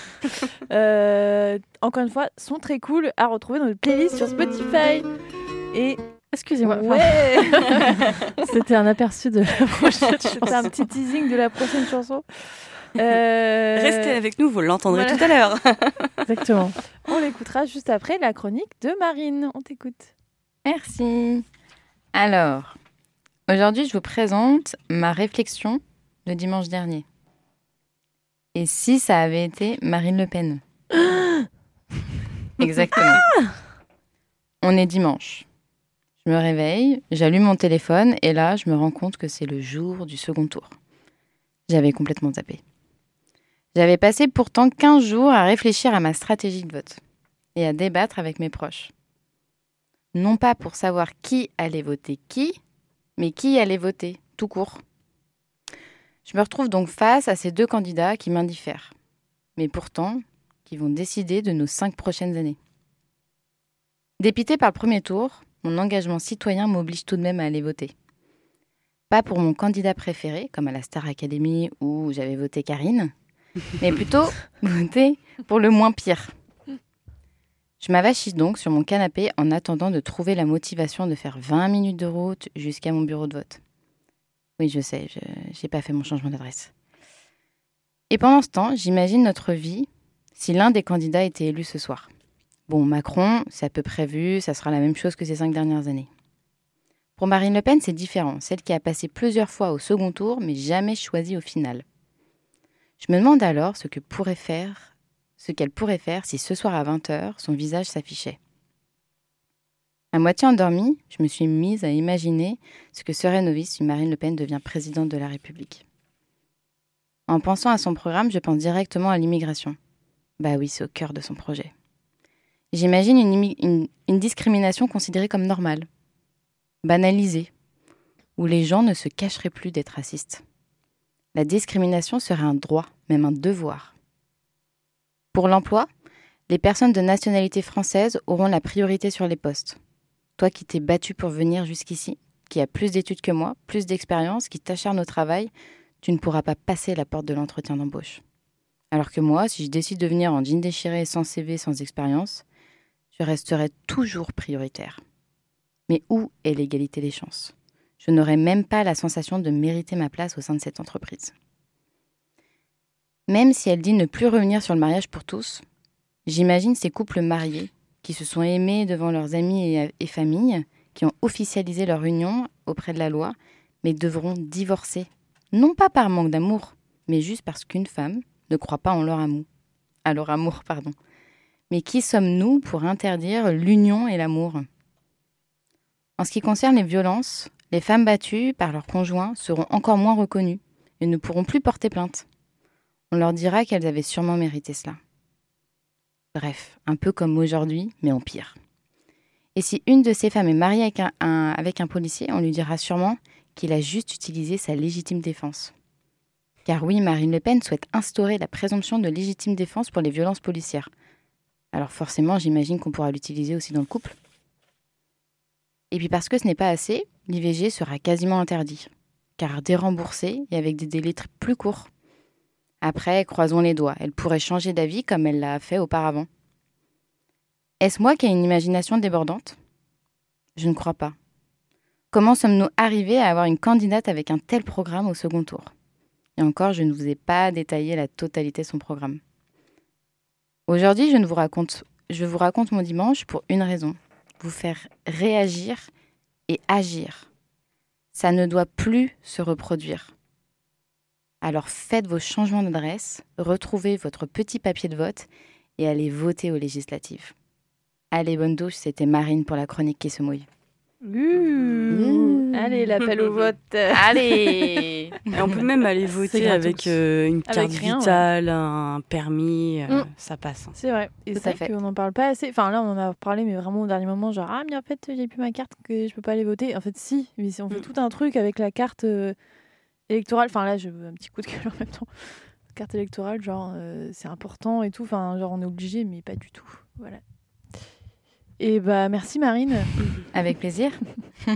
[SPEAKER 2] Euh, encore une fois, son très cool à retrouver dans notre playlist sur Spotify. Et
[SPEAKER 5] Excusez-moi.
[SPEAKER 2] ouais,
[SPEAKER 5] C'était un aperçu de la prochaine
[SPEAKER 2] c'était un petit teasing de la prochaine chanson. Euh,
[SPEAKER 3] Restez avec nous, vous l'entendrez
[SPEAKER 2] voilà.
[SPEAKER 3] tout à l'heure.
[SPEAKER 5] Exactement.
[SPEAKER 2] On l'écoutera juste après la chronique de Marine. On t'écoute.
[SPEAKER 4] Merci. Alors, aujourd'hui, je vous présente ma réflexion de dimanche dernier. Et si ça avait été Marine Le Pen? Exactement. On est dimanche. Je me réveille, j'allume mon téléphone et là, je me rends compte que c'est le jour du second tour. J'avais complètement zappé. J'avais passé pourtant 15 jours à réfléchir à ma stratégie de vote et à débattre avec mes proches non pas pour savoir qui allait voter qui, mais qui allait voter, tout court. Je me retrouve donc face à ces deux candidats qui m'indiffèrent, mais pourtant qui vont décider de nos cinq prochaines années. Dépité par le premier tour, mon engagement citoyen m'oblige tout de même à aller voter. Pas pour mon candidat préféré, comme à la Star Academy où j'avais voté Karine, mais plutôt voter pour le moins pire. Je m'avachis donc sur mon canapé en attendant de trouver la motivation de faire 20 minutes de route jusqu'à mon bureau de vote. Oui, je sais, je n'ai pas fait mon changement d'adresse. Et pendant ce temps, j'imagine notre vie si l'un des candidats était élu ce soir. Bon, Macron, c'est à peu près vu, ça sera la même chose que ces cinq dernières années. Pour Marine Le Pen, c'est différent, celle qui a passé plusieurs fois au second tour, mais jamais choisi au final. Je me demande alors ce que pourrait faire ce qu'elle pourrait faire si ce soir à 20h, son visage s'affichait. À moitié endormie, je me suis mise à imaginer ce que serait nos vies si Marine Le Pen devient présidente de la République. En pensant à son programme, je pense directement à l'immigration. Bah oui, c'est au cœur de son projet. J'imagine une- une discrimination considérée comme normale, banalisée, où les gens ne se cacheraient plus d'être racistes. La discrimination serait un droit, même un devoir. Pour l'emploi, les personnes de nationalité française auront la priorité sur les postes. Toi qui t'es battu pour venir jusqu'ici, qui as plus d'études que moi, plus d'expérience, qui t'acharne au travail, tu ne pourras pas passer la porte de l'entretien d'embauche. Alors que moi, si je décide de venir en jean déchiré, sans CV, sans expérience, je resterai toujours prioritaire. Mais où est l'égalité des chances? Je n'aurai même pas la sensation de mériter ma place au sein de cette entreprise. Même si elle dit ne plus revenir sur le mariage pour tous, j'imagine ces couples mariés qui se sont aimés devant leurs amis et, familles, qui ont officialisé leur union auprès de la loi, mais devront divorcer. Non pas par manque d'amour, mais juste parce qu'une femme ne croit pas en leur amour. À leur amour, pardon. Mais qui sommes-nous pour interdire l'union et l'amour? En ce qui concerne les violences, les femmes battues par leurs conjoints seront encore moins reconnues et ne pourront plus porter plainte. On leur dira qu'elles avaient sûrement mérité cela. Bref, un peu comme aujourd'hui, mais en pire. Et si une de ces femmes est mariée avec un, policier, on lui dira sûrement qu'il a juste utilisé sa légitime défense. Car oui, Marine Le Pen souhaite instaurer la présomption de légitime défense pour les violences policières. Alors forcément, j'imagine qu'on pourra l'utiliser aussi dans le couple. Et puis parce que ce n'est pas assez, l'IVG sera quasiment interdit, car déremboursé et avec des délais plus courts. Après, croisons les doigts, elle pourrait changer d'avis comme elle l'a fait auparavant. Est-ce moi qui ai une imagination débordante? Je ne crois pas. Comment sommes-nous arrivés à avoir une candidate avec un tel programme au second tour? Et encore, je ne vous ai pas détaillé la totalité de son programme. Aujourd'hui, je vous raconte mon dimanche pour une raison vous faire réagir et agir. Ça ne doit plus se reproduire. Alors faites vos changements d'adresse, retrouvez votre petit papier de vote et allez voter aux législatives. Allez, bonne douche, c'était Marine pour la chronique qui se mouille.
[SPEAKER 2] Ouh. Allez, l'appel au vote.
[SPEAKER 4] Allez
[SPEAKER 3] Et on peut même aller voter avec euh, une carte
[SPEAKER 2] Avec rien, ouais.
[SPEAKER 3] vitale, un permis, euh,
[SPEAKER 2] Mm.
[SPEAKER 3] ça passe. hein.
[SPEAKER 2] C'est vrai. Et c'est vrai
[SPEAKER 4] fait.
[SPEAKER 2] qu'on n'en parle pas assez. Enfin, là, on en a parlé, mais vraiment au dernier moment, genre, ah, mais en fait, j'ai plus ma carte, que je peux pas aller voter. En fait, si. Mais si on fait
[SPEAKER 3] Mm.
[SPEAKER 2] tout un truc avec la carte euh, électorale. Enfin, là, je veux un petit coup de gueule en même temps. Carte électorale, genre, euh, c'est important et tout. Enfin, genre, on est obligé, mais pas du tout. Voilà. Et bah, merci Marine.
[SPEAKER 4] Avec plaisir.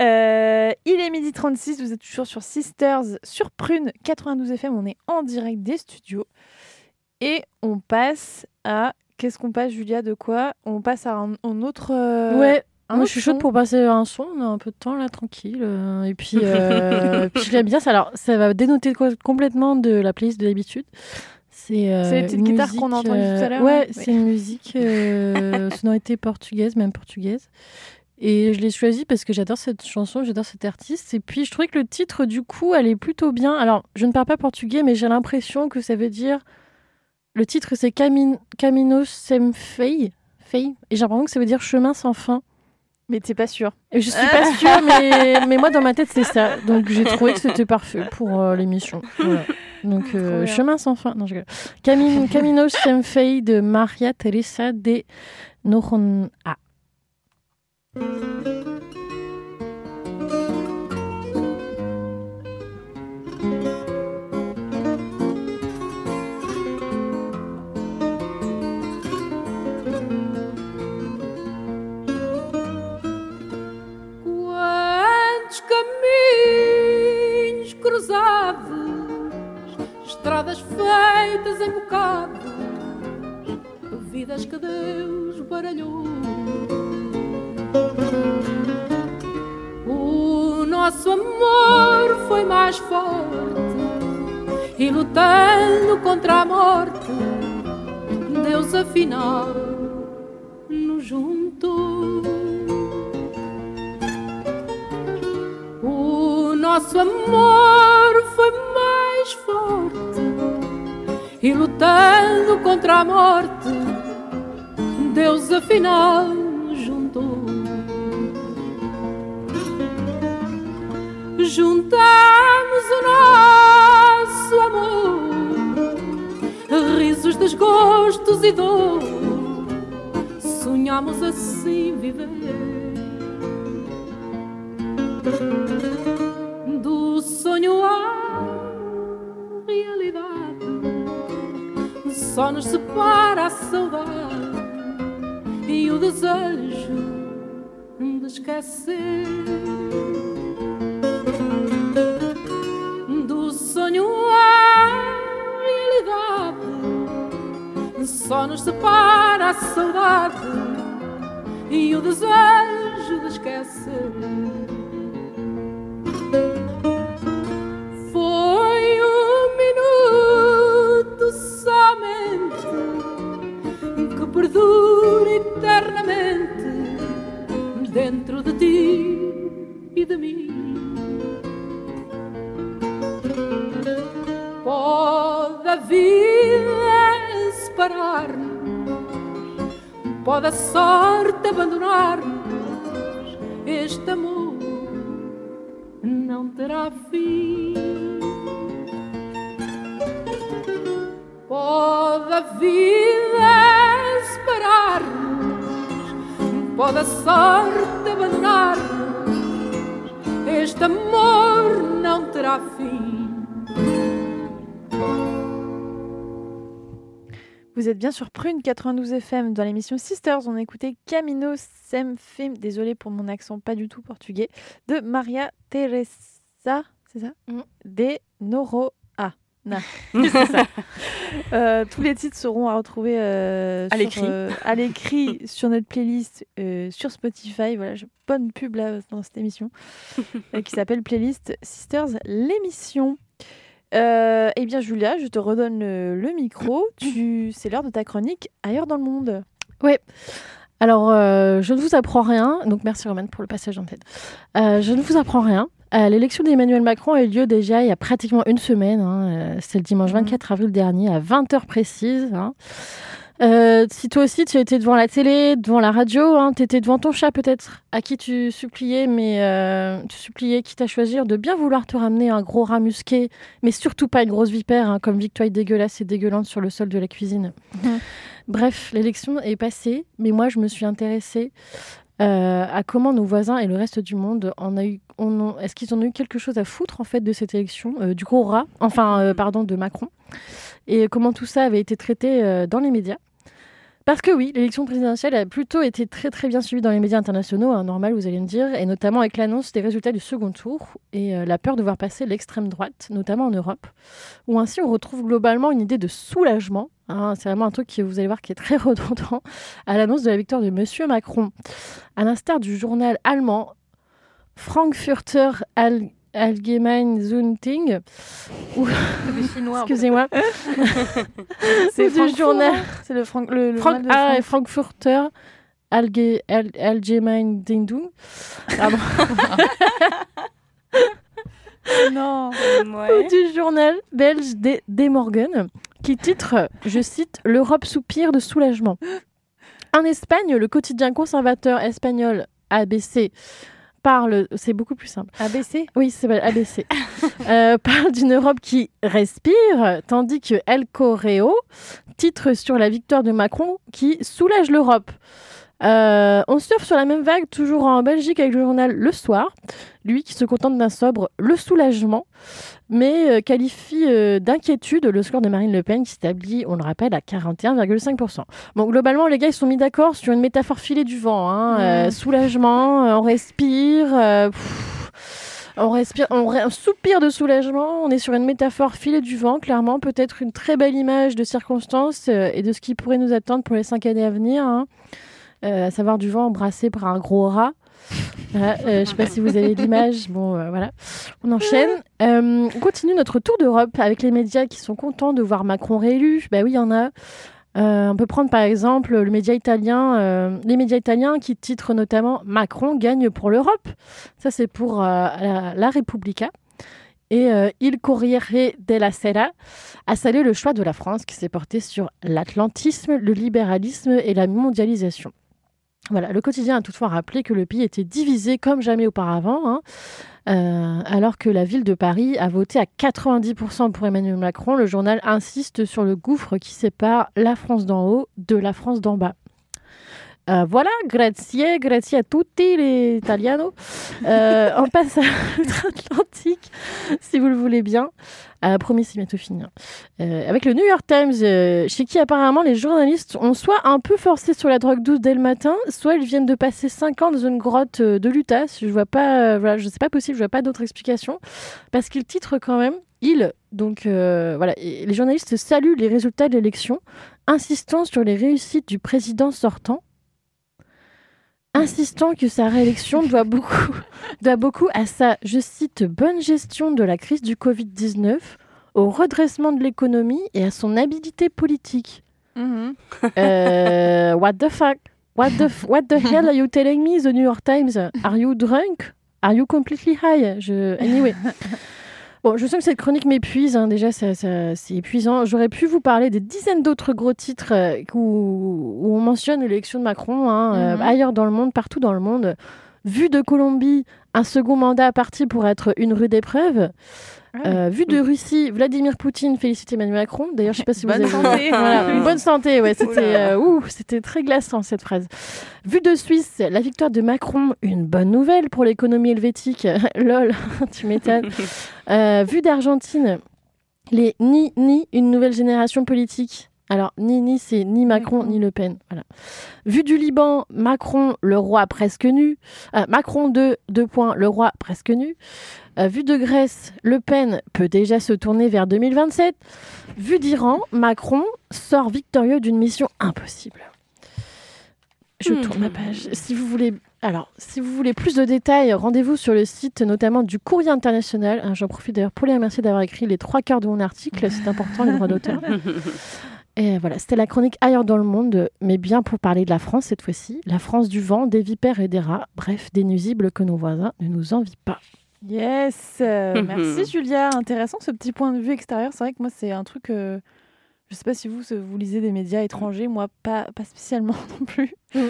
[SPEAKER 2] Euh, il est midi 36, vous êtes toujours sur Sisters, sur Prune 92 FM, on est en direct des studios. Et on passe à... Qu'est-ce qu'on passe, Julia De quoi? On passe à un, un autre... euh,
[SPEAKER 5] ouais,
[SPEAKER 2] un
[SPEAKER 5] moi je suis chaude pour passer un son, on a un peu de temps là, tranquille. euh, et puis, euh, puis je l'aime bien, ça, alors, ça va dénoter co- complètement de la playlist de d'habitude. C'est euh,
[SPEAKER 2] les petites guitares qu'on a entendues tout à
[SPEAKER 5] euh,
[SPEAKER 2] l'heure,
[SPEAKER 5] Ouais,
[SPEAKER 2] hein
[SPEAKER 5] c'est une musique euh, sonorité portugaise, même portugaise. Et je l'ai choisie parce que j'adore cette chanson, j'adore cet artiste. Et puis je trouvais que le titre, du coup, elle est plutôt bien. Alors, je ne parle pas portugais, mais j'ai l'impression que ça veut dire. Le titre, c'est Camin... Camino Sem Fei. Fei. Et j'ai l'impression que ça veut dire chemin sans fin.
[SPEAKER 2] Mais t'es pas sûr.
[SPEAKER 5] Je suis pas sûre, mais, mais moi, dans ma tête, c'est ça. Donc, j'ai trouvé que c'était parfait pour euh, l'émission. Voilà. Donc, euh, chemin sans fin. Non, je. Camin... Camino Sem Fei de Maria Teresa de Noronha.
[SPEAKER 7] Quantos cruzados, estradas feitas em bocados, vidas que Deus baralhou. O nosso amor foi mais forte e lutando contra a morte, Deus afinal nos juntou. Nosso amor foi mais forte e lutando contra a morte, Deus afinal nos juntou. Juntamos o nosso amor, risos, desgostos e dor, sonhamos assim viver Só nos separa a saudade e o desejo de esquecer. Do sonho à realidade, só nos separa a saudade e o desejo de esquecer. Ti e de mim. Pode a vida separar-nos, pode a sorte abandonar-nos. Este amor não terá fim. Pode a vida separar-nos, pode a sorte abandonar-nos. Este amor não terá fim.
[SPEAKER 2] Vous êtes bien sur Prune 92 FM dans l'émission Sisters. On a écouté Camino Sem Fim, désolé pour mon accent pas du tout portugais, de Maria Teresa, c'est ça?
[SPEAKER 5] Mm.
[SPEAKER 2] De Noroa. Ça. Euh, tous les titres seront à retrouver euh,
[SPEAKER 3] À
[SPEAKER 2] sur,
[SPEAKER 3] l'écrit.
[SPEAKER 2] euh, à l'écrit sur notre playlist euh, sur Spotify. Voilà, je- bonne pub là dans cette émission euh, qui s'appelle Playlist Sisters, l'émission. Euh, eh bien, Julia, je te redonne le, le micro. Tu, c'est l'heure de ta chronique ailleurs dans le monde.
[SPEAKER 5] Alors, euh, je ne vous apprends rien. Donc, merci Roman pour le passage en tête. Euh, je ne vous apprends rien. Euh, L'élection d'Emmanuel Macron a eu lieu déjà il y a pratiquement une semaine. hein. Euh, C'était le dimanche 24 avril dernier à 20h précise. hein. Euh, si toi aussi tu étais devant la télé, devant la radio, hein, tu étais devant ton chat peut-être, à qui tu suppliais, mais euh, tu suppliais quitte à choisir de bien vouloir te ramener un gros rat musqué, mais surtout pas une grosse vipère, hein, comme Victoire dégueulasse et dégueulante sur le sol de la cuisine.
[SPEAKER 2] Mhm.
[SPEAKER 5] Bref, l'élection est passée, mais moi je me suis intéressée euh, à comment nos voisins et le reste du monde en a eu, est-ce qu'ils en ont eu quelque chose à foutre en fait de cette élection, euh, du gros rat, enfin euh, pardon de Macron, et comment tout ça avait été traité dans les médias? Parce que oui, l'élection présidentielle a plutôt été très très bien suivie dans les médias internationaux, hein, normal vous allez me dire, et notamment avec l'annonce des résultats du second tour et euh, la peur de voir passer l'extrême droite, notamment en Europe, où ainsi on retrouve globalement une idée de soulagement. hein, c'est vraiment un truc que vous allez voir qui est très redondant à l'annonce de la victoire de Monsieur Macron. À l'instar du journal allemand Frankfurter All Allgemeine Zeitung, ou excusez-moi,
[SPEAKER 2] C'est
[SPEAKER 5] du journal.
[SPEAKER 2] C'est le, Frank- le, le
[SPEAKER 5] Frank-
[SPEAKER 2] journal de
[SPEAKER 5] ah,
[SPEAKER 2] Frank-
[SPEAKER 5] Frankfurter Allge- Al- Zeitung. Pardon.
[SPEAKER 2] Non.
[SPEAKER 5] Ou du journal belge des, des Morgan, qui titre, je cite, L'Europe soupire de soulagement. En Espagne, le quotidien conservateur espagnol ABC parle, c'est beaucoup plus simple.
[SPEAKER 2] ABC
[SPEAKER 5] Oui, c'est ABC. Euh, parle d'une Europe qui respire, tandis que El Correo titre sur la victoire de Macron qui soulage l'Europe. Euh, on surfe sur la même vague, toujours en Belgique, avec le journal Le Soir, lui qui se contente d'un sobre Le Soulagement, mais euh, qualifie euh, d'inquiétude le score de Marine Le Pen qui s'établit, on le rappelle, à 41,5%. Bon, globalement, les gars, ils sont mis d'accord sur une métaphore filée du vent. hein. Euh, soulagement, on respire. pff, on respire, on, ré- un soupir de soulagement. On est sur une métaphore filée du vent, clairement. Peut-être une très belle image de circonstances euh, et de ce qui pourrait nous attendre pour les cinq années à venir. hein. Euh, à savoir du vent embrassé par un gros rat. Voilà, euh, je ne sais pas si vous avez l'image. Bon, euh, voilà. On enchaîne. Euh, on continue notre tour d'Europe avec les médias qui sont contents de voir Macron réélu. Bah oui, il y en a. Euh, on peut prendre par exemple le média italien, euh, les médias italiens qui titrent notamment Macron gagne pour l'Europe. Ça, c'est pour euh, la, la Repubblica. Et euh, Il Corriere della Sera a salué le choix de la France qui s'est porté sur l'atlantisme, le libéralisme et la mondialisation. Voilà, le quotidien a toutefois rappelé que le pays était divisé comme jamais auparavant, hein, euh, alors que la ville de Paris a voté à 90% pour Emmanuel Macron. Le journal insiste sur le gouffre qui sépare la France d'en haut de la France d'en bas. Euh, voilà, grazie, grazie a tutti les italianos. Euh, on passe à l'outre-Atlantique, si vous le voulez bien. Euh, promis, c'est bientôt fini. hein. Euh, avec le New York Times, chez qui apparemment les journalistes ont soit un peu forcé sur la drogue douce dès le matin, soit ils viennent de passer 5 ans dans une grotte de l'Utah. Je vois pas, voilà, je sais pas possible, je vois pas d'autre explication, parce qu'ils titrent quand même. Ils, donc voilà, les journalistes saluent les résultats de l'élection, insistant sur les réussites du président sortant insistant que sa réélection doit beaucoup, doit beaucoup à sa, je cite, bonne gestion de la crise du Covid-19, au redressement de l'économie et à son habilité politique.
[SPEAKER 2] Mhm.
[SPEAKER 5] Euh, what the fuck? What the, f- what the hell are you telling me, The New York Times? Are you drunk? Are you completely high? Je... Anyway. Bon, je sens que cette chronique m'épuise. hein. Déjà, ça- ça- c'est épuisant. J'aurais pu vous parler des dizaines d'autres gros titres euh, où, où on mentionne l'élection de Macron, hein, euh,
[SPEAKER 2] Mhm.
[SPEAKER 5] ailleurs dans le monde, partout dans le monde. Vue de Colombie, un second mandat parti pour être une rude épreuve. Euh, vue de Russie, Vladimir Poutine félicite Emmanuel Macron. D'ailleurs, je sais pas si
[SPEAKER 2] Bonne
[SPEAKER 5] vous avez
[SPEAKER 2] santé.
[SPEAKER 5] Voilà, une bonne santé, ouais, c'était euh, ouh, c'était très glaçant cette phrase. Vue de Suisse, la victoire de Macron, une bonne nouvelle pour l'économie helvétique. Lol, tu m'étonnes. Euh, vue d'Argentine, les ni ni une nouvelle génération politique. Alors, ni ni, c'est ni Macron ni Le Pen. Voilà. Vue du Liban, Macron, le roi presque nu. Euh, Macron 2, deux points, le roi presque nu. Euh, vue de Grèce, Le Pen peut déjà se tourner vers 2027. Vue d'Iran, Macron sort victorieux d'une mission impossible. Je
[SPEAKER 3] Hmm.
[SPEAKER 5] tourne ma page. Si vous voulez, alors, si vous voulez plus de détails, rendez-vous sur le site notamment du Courrier International. Hein, J'en profite d'ailleurs pour les remercier d'avoir écrit les trois quarts de mon article. C'est important, les droits d'auteur. Et voilà, c'était la chronique ailleurs dans le monde, mais bien pour parler de la France cette fois-ci. La France du vent, des vipères et des rats. Bref, des nuisibles que nos voisins ne nous envient pas.
[SPEAKER 2] Yes, euh, merci Julia. Intéressant ce petit point de vue extérieur. C'est vrai que moi, c'est un truc. euh, je sais pas si vous, vous lisez des médias étrangers. Moi, pas, pas spécialement non plus.
[SPEAKER 5] Mm.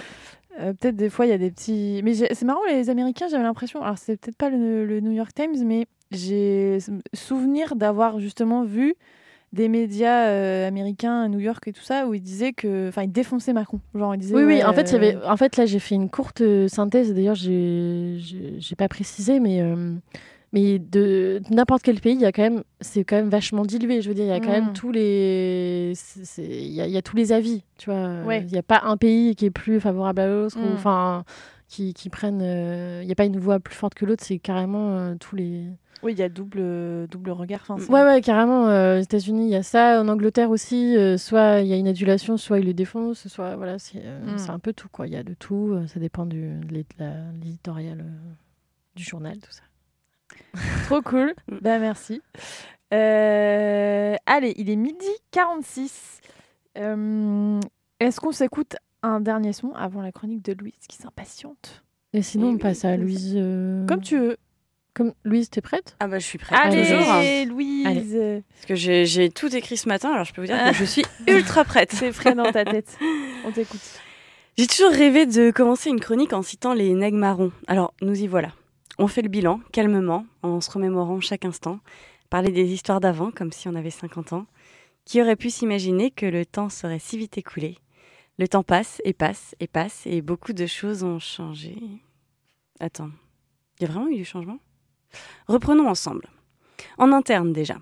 [SPEAKER 2] Euh, peut-être des fois, il y a des petits. Mais c'est marrant, les Américains, j'avais l'impression. Alors, c'est peut-être pas le, le New York Times, mais j'ai souvenir d'avoir justement vu des médias euh, américains à New York et tout ça où ils disaient que. Enfin, ils défonçaient Macron. Genre, ils disaient.
[SPEAKER 5] Oui, oui,
[SPEAKER 2] ouais,
[SPEAKER 5] en fait, il y avait...
[SPEAKER 2] euh,
[SPEAKER 5] en fait, là, j'ai fait une courte euh, synthèse. D'ailleurs, j'ai j'ai pas précisé, mais, euh, Mais de n'importe quel pays, il y a quand même, c'est quand même vachement dilué. Je veux dire, il y a quand
[SPEAKER 2] Mm.
[SPEAKER 5] même tous les, il y, a- il y a tous les avis. Tu vois,
[SPEAKER 2] Ouais.
[SPEAKER 5] il n'y a pas un pays qui est plus favorable à l'autre,
[SPEAKER 2] Mm.
[SPEAKER 5] enfin, qui, qui prennent. euh, Il n'y a pas une voix plus forte que l'autre. C'est carrément euh, tous les.
[SPEAKER 2] Oui, il y a double, double regard. Enfin,
[SPEAKER 5] Ouais, ouais, carrément. euh, aux États-Unis, il y a ça. En Angleterre aussi, euh, soit il y a une adulation, soit ils le défoncent, soit voilà, c'est euh,
[SPEAKER 2] Mm.
[SPEAKER 5] un peu tout quoi. Il y a de tout. euh, ça dépend du de l'éditorial euh, du journal, tout ça.
[SPEAKER 2] Trop cool. Bah merci. Euh, allez, il est midi 46. Euh, Est-ce qu'on s'écoute un dernier son avant la chronique de Louise qui s'impatiente
[SPEAKER 5] Et sinon, on
[SPEAKER 3] oui,
[SPEAKER 5] passe à. Louise. euh,
[SPEAKER 2] Comme tu veux.
[SPEAKER 5] Comme Louise, t'es prête?
[SPEAKER 3] Ah bah je suis prête.
[SPEAKER 2] Allez,
[SPEAKER 3] Toujours.
[SPEAKER 2] Louise.
[SPEAKER 3] Parce que j'ai j'ai tout écrit ce matin, alors je peux vous dire que je suis ultra prête.
[SPEAKER 2] C'est frais dans ta tête. On t'écoute.
[SPEAKER 3] J'ai toujours rêvé de commencer une chronique en citant les nègres marrons. Alors, nous y voilà. On fait le bilan, calmement, en se remémorant chaque instant, parler des histoires d'avant, comme si on avait 50 ans. Qui aurait pu s'imaginer que le temps serait si vite écoulé? Le temps passe et passe et passe, et beaucoup de choses ont changé. Attends, il y a vraiment eu du changement? Reprenons ensemble. En interne déjà.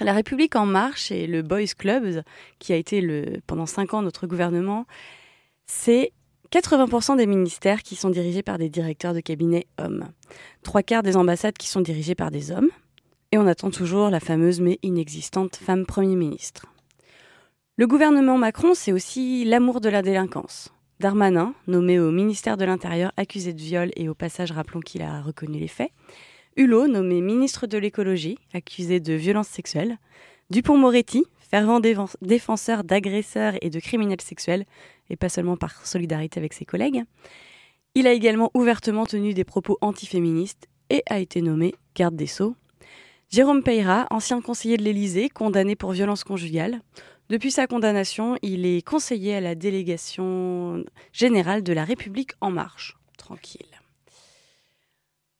[SPEAKER 3] La République en marche et le Boys Club, qui a été pendant 5 ans notre gouvernement, c'est 80% des ministères qui sont dirigés par des directeurs de cabinet hommes. Trois quarts des ambassades qui sont dirigées par des hommes. Et on attend toujours la fameuse mais inexistante femme Premier ministre. Le gouvernement Macron, c'est aussi l'amour de la délinquance. Darmanin, nommé au ministère de l'Intérieur, accusé de viol et au passage rappelons qu'il a reconnu les faits. Hulot, nommé ministre de l'écologie, accusé de violences sexuelles. Dupont-Moretti, fervent défenseur d'agresseurs et de criminels sexuels, et pas seulement par solidarité avec ses collègues. Il a également ouvertement tenu des propos antiféministes et a été nommé garde des Sceaux. Jérôme Peyra, ancien conseiller de l'Élysée, condamné pour violence conjugale. Depuis sa condamnation, il est conseiller à la délégation générale de la République En Marche. Tranquille.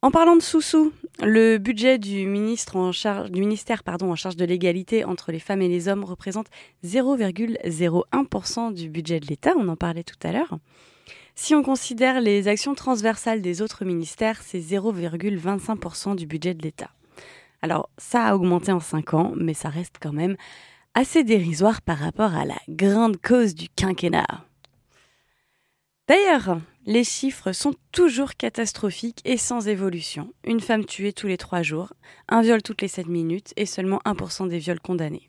[SPEAKER 3] En parlant de sous-sous, le budget du, ministre en charge, du ministère pardon, en charge de l'égalité entre les femmes et les hommes représente 0,01% du budget de l'État, on en parlait tout à l'heure. Si on considère les actions transversales des autres ministères, c'est 0,25% du budget de l'État. Alors ça a augmenté en 5 ans, mais ça reste quand même assez dérisoire par rapport à la grande cause du quinquennat. D'ailleurs, les chiffres sont toujours catastrophiques et sans évolution. Une femme tuée tous les 3 jours, un viol toutes les 7 minutes et seulement 1% des viols condamnés.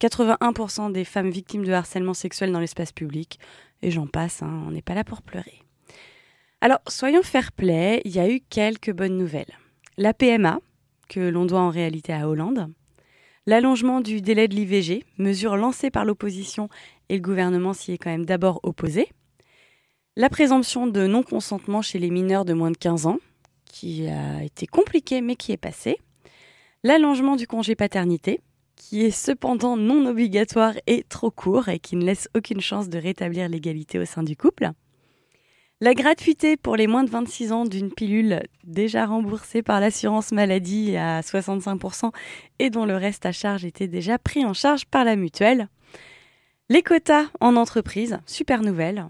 [SPEAKER 3] 81% des femmes victimes de harcèlement sexuel dans l'espace public, et j'en passe, hein, on n'est pas là pour pleurer. Alors, soyons fair-play, il y a eu quelques bonnes nouvelles. La PMA, que l'on doit en réalité à Hollande, l'allongement du délai de l'IVG, mesure lancée par l'opposition et le gouvernement s'y est quand même d'abord opposé, la présomption de non-consentement chez les mineurs de moins de 15 ans, qui a été compliqué mais qui est passé, l'allongement du congé paternité, qui est cependant non obligatoire et trop court et qui ne laisse aucune chance de rétablir l'égalité au sein du couple. La gratuité pour les moins de 26 ans d'une pilule déjà remboursée par l'assurance maladie à 65% et dont le reste à charge était déjà pris en charge par la mutuelle. Les quotas en entreprise, super nouvelle.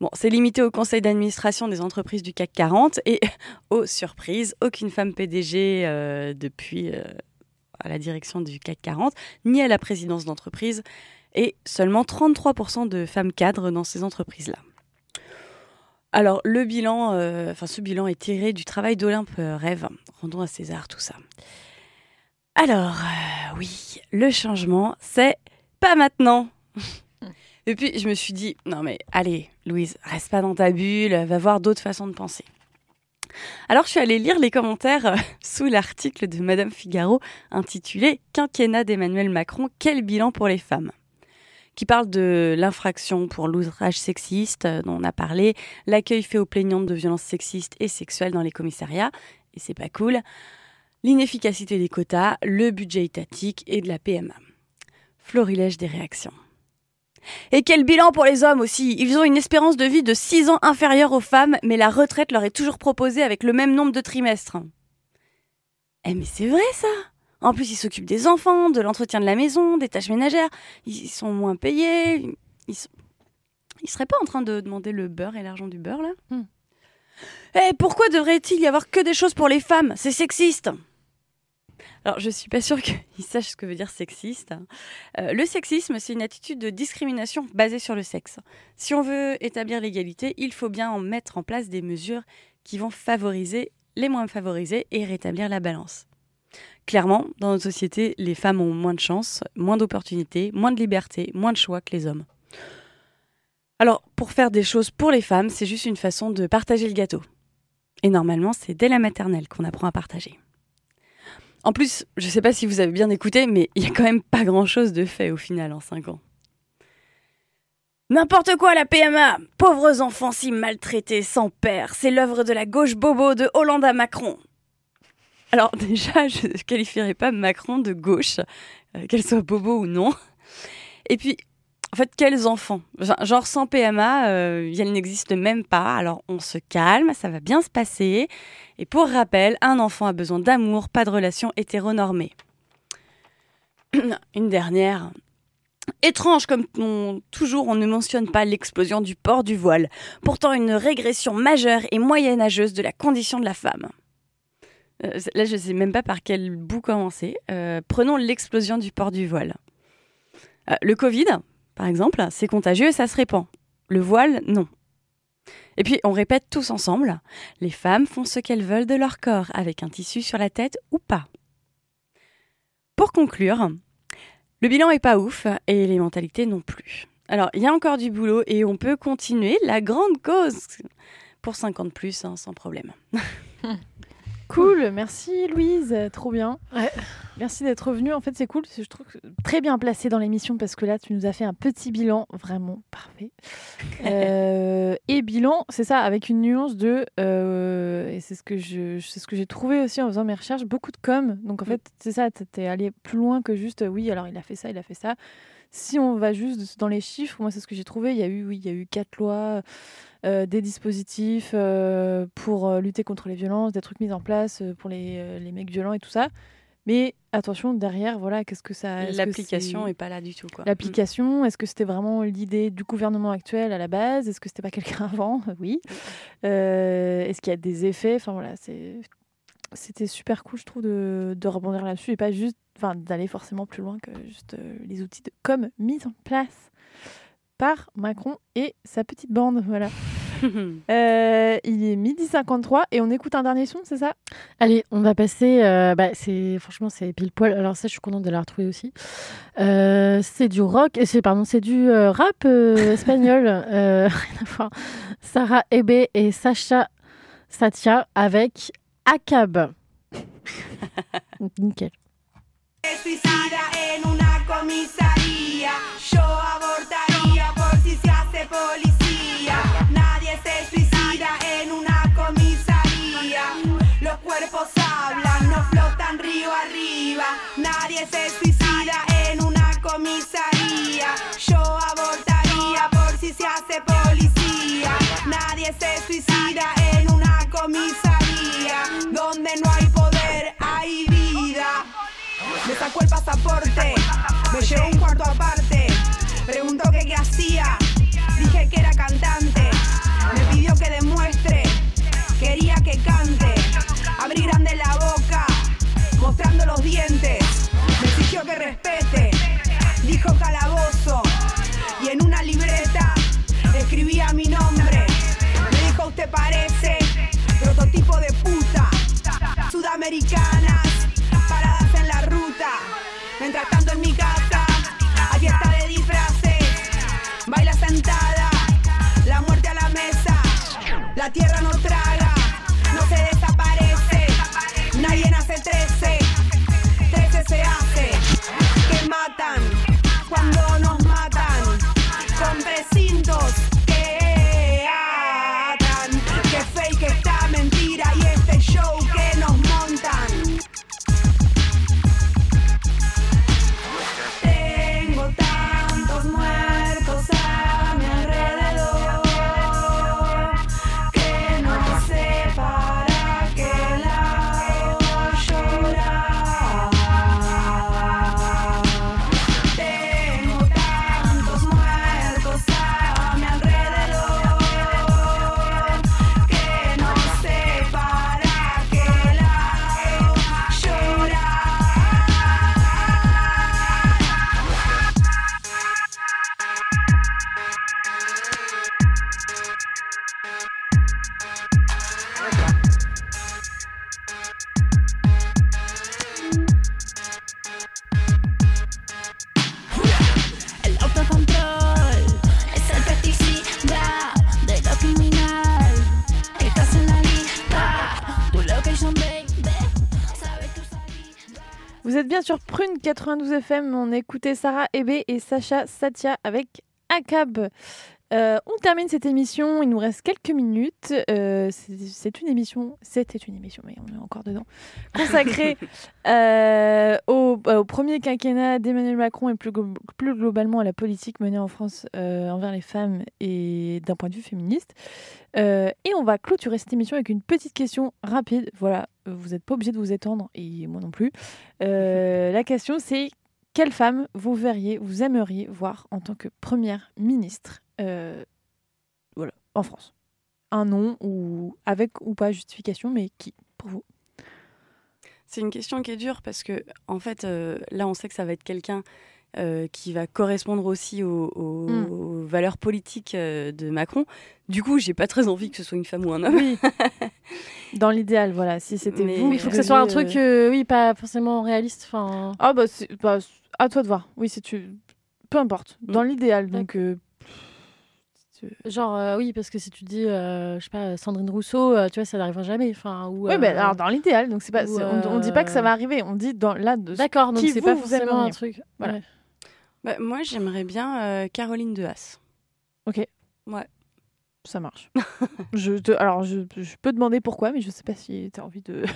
[SPEAKER 3] Bon, c'est limité au conseil d'administration des entreprises du CAC 40 et, aux surprises, aucune femme PDG euh, depuis euh, à la direction du CAC 40, ni à la présidence d'entreprise, et seulement 33% de femmes cadres dans ces entreprises-là. Alors, le bilan, euh, enfin, ce bilan est tiré du travail d'Olympe euh, Rêve. Rendons à César tout ça. Alors, euh, oui, le changement, c'est pas maintenant. Et puis, je me suis dit, non mais allez, Louise, reste pas dans ta bulle, va voir d'autres façons de penser. Alors, je suis allée lire les commentaires euh, sous l'article de Madame Figaro intitulé Quinquennat d'Emmanuel Macron, quel bilan pour les femmes? Qui parle de l'infraction pour l'outrage sexiste euh, dont on a parlé, l'accueil fait aux plaignantes de violences sexistes et sexuelles dans les commissariats, et c'est pas cool, l'inefficacité des quotas, le budget étatique et de la PMA. Florilège des réactions. Et quel bilan pour les hommes aussi Ils ont une espérance de vie de 6 ans inférieure aux femmes, mais la retraite leur est toujours proposée avec le même nombre de trimestres. Eh mais c'est vrai ça En plus, ils s'occupent des enfants, de l'entretien de la maison, des tâches ménagères. Ils sont moins payés. Ils, sont... ils seraient pas en train de demander le beurre et l'argent du beurre là
[SPEAKER 2] Hmm.
[SPEAKER 3] Eh pourquoi devrait-il y avoir que des choses pour les femmes? C'est sexiste Alors, je suis pas sûre qu'ils sachent ce que veut dire sexiste. hein. Euh, le sexisme, c'est une attitude de discrimination basée sur le sexe. Si on veut établir l'égalité, il faut bien en mettre en place des mesures qui vont favoriser les moins favorisés et rétablir la balance. Clairement, dans notre société, les femmes ont moins de chance, moins d'opportunités, moins de liberté, moins de choix que les hommes. Alors, pour faire des choses pour les femmes, c'est juste une façon de partager le gâteau. Et normalement, c'est dès la maternelle qu'on apprend à partager. En plus, je ne sais pas si vous avez bien écouté, mais il y a quand même pas grand-chose de fait au final en 5 ans. N'importe quoi la PMA Pauvres enfants si maltraités, sans père, c'est l'œuvre de la gauche bobo de Hollande à Macron. Alors déjà, je ne qualifierais pas Macron de gauche, euh, qu'elle soit bobo ou non. Et puis, en fait, quels enfants? Genre- sans PMA, euh, elle n'existe même pas, alors on se calme, ça va bien se passer. Et pour rappel, un enfant a besoin d'amour, pas de relation hétéronormée. Une dernière. Étrange comme toujours on ne mentionne pas l'explosion du port du voile, pourtant une régression majeure et moyenâgeuse de la condition de la femme. Euh, là, je ne sais même pas par quel bout commencer. Euh, prenons l'explosion du port du voile. Euh, le Covid, par exemple, c'est contagieux et ça se répand. Le voile, non. Et puis, on répète tous ensemble, les femmes font ce qu'elles veulent de leur corps, avec un tissu sur la tête ou pas. Pour conclure, le bilan est pas ouf et les mentalités non plus. Alors, il y a encore du boulot et on peut continuer la grande cause pour 50 plus hein, sans problème.
[SPEAKER 2] Cool, merci Louise, trop bien.
[SPEAKER 5] Ouais.
[SPEAKER 2] Merci d'être revenue. En fait, c'est cool, je trouve que très bien placé dans l'émission parce que là, tu nous as fait un petit bilan vraiment parfait. Euh, et bilan, c'est ça, avec une nuance de, euh, et c'est ce que je, c'est ce que j'ai trouvé aussi en faisant mes recherches, beaucoup de com. Donc en fait, c'est ça, t'es allé plus loin que juste, oui, alors il a fait ça, il a fait ça. Si on va juste dans les chiffres, moi c'est ce que j'ai trouvé. Il y a eu, oui, il y a eu quatre lois, euh, des dispositifs euh, pour euh, lutter contre les violences, des trucs mis en place pour les, les mecs violents et tout ça. Mais attention, derrière, voilà, qu'est-ce que ça.
[SPEAKER 3] L'application
[SPEAKER 2] c'est-
[SPEAKER 3] est pas là du tout. quoi.
[SPEAKER 2] L'application, est-ce que c'était vraiment l'idée du gouvernement actuel à la base? Est-ce que c'était pas quelqu'un avant? Oui. Euh, Est-ce qu'il y a des effets? Enfin voilà, c'est c'était super cool, je trouve, de, de rebondir là-dessus et pas juste, enfin, d'aller forcément plus loin que juste euh, les outils de com mis en place par Macron et sa petite bande. Voilà. Euh, il est midi 53 et on écoute un dernier son, c'est ça?
[SPEAKER 5] Allez, on va passer. euh, bah, c'est franchement c'est pile poil. Alors ça, je suis contente de la retrouver aussi. Euh, c'est du rock. C'est pardon, c'est du rap espagnol. rien à voir. Sarah Ebe et Sacha Satia avec Akab. Nickel.
[SPEAKER 8] Suicida en una comisaría. Yo abortaría por si se hace policía. Nadie se suicida en una comisaría. Los cuerpos hablan, no flotan río arriba. Nadie se suicida en una comisaría. Yo abortaría por si se hace policía. Nadie se suicida en una comisaría. Me llevó un cuarto aparte. Preguntó que qué hacía, dije que era cantante.
[SPEAKER 2] Prune 92 FM. On écoutait Sarah Hébé et Sacha Satia avec Akab. Euh, on termine cette émission. Il nous reste quelques minutes. Euh, c'est une émission. C'était une émission, mais on est encore dedans. Consacrée euh, au, au premier quinquennat d'Emmanuel Macron et plus, plus globalement à la politique menée en France envers les femmes et d'un point de vue féministe. Et on va clôturer cette émission avec une petite question rapide. Voilà, vous n'êtes pas obligé de vous étendre, et moi non plus. La question, c'est quelle femme vous verriez, vous aimeriez voir en tant que première ministre? Voilà, en France Un nom, ou avec ou pas justification, mais qui pour vous?
[SPEAKER 3] C'est une question qui est dure parce que, en fait, euh, là, on sait que ça va être quelqu'un euh, qui va correspondre aussi aux, aux-
[SPEAKER 2] Mm.
[SPEAKER 3] aux valeurs politiques euh, de Macron. Du coup, j'ai pas très envie que ce soit une femme ou un homme.
[SPEAKER 2] Oui. Dans l'idéal, voilà, si c'était
[SPEAKER 3] Mais-
[SPEAKER 2] vous.
[SPEAKER 5] Il faut que ce soit un truc, euh, oui, pas forcément réaliste. Enfin,
[SPEAKER 2] Ah bah, bah, à toi de voir. Oui, si tu... Peu importe. Dans l'idéal, donc... euh,
[SPEAKER 5] genre, euh, oui, parce que si tu dis, euh, je sais pas, Sandrine Rousseau, euh, tu vois, ça n'arrivera jamais. Enfin, ou,
[SPEAKER 2] Oui, mais alors dans l'idéal, donc c'est pas,
[SPEAKER 5] ou,
[SPEAKER 2] on, on dit pas que ça va arriver, on dit dans là. De,
[SPEAKER 5] D'accord, donc c'est pas
[SPEAKER 2] vous
[SPEAKER 5] forcément
[SPEAKER 2] aimeriez.
[SPEAKER 5] un truc.
[SPEAKER 2] Voilà.
[SPEAKER 5] Ouais.
[SPEAKER 3] Bah, moi, j'aimerais bien euh, Caroline de Haas.
[SPEAKER 2] Ok.
[SPEAKER 3] Ouais.
[SPEAKER 2] Ça marche. je te- alors je, je peux demander pourquoi, mais je sais pas si tu as envie de.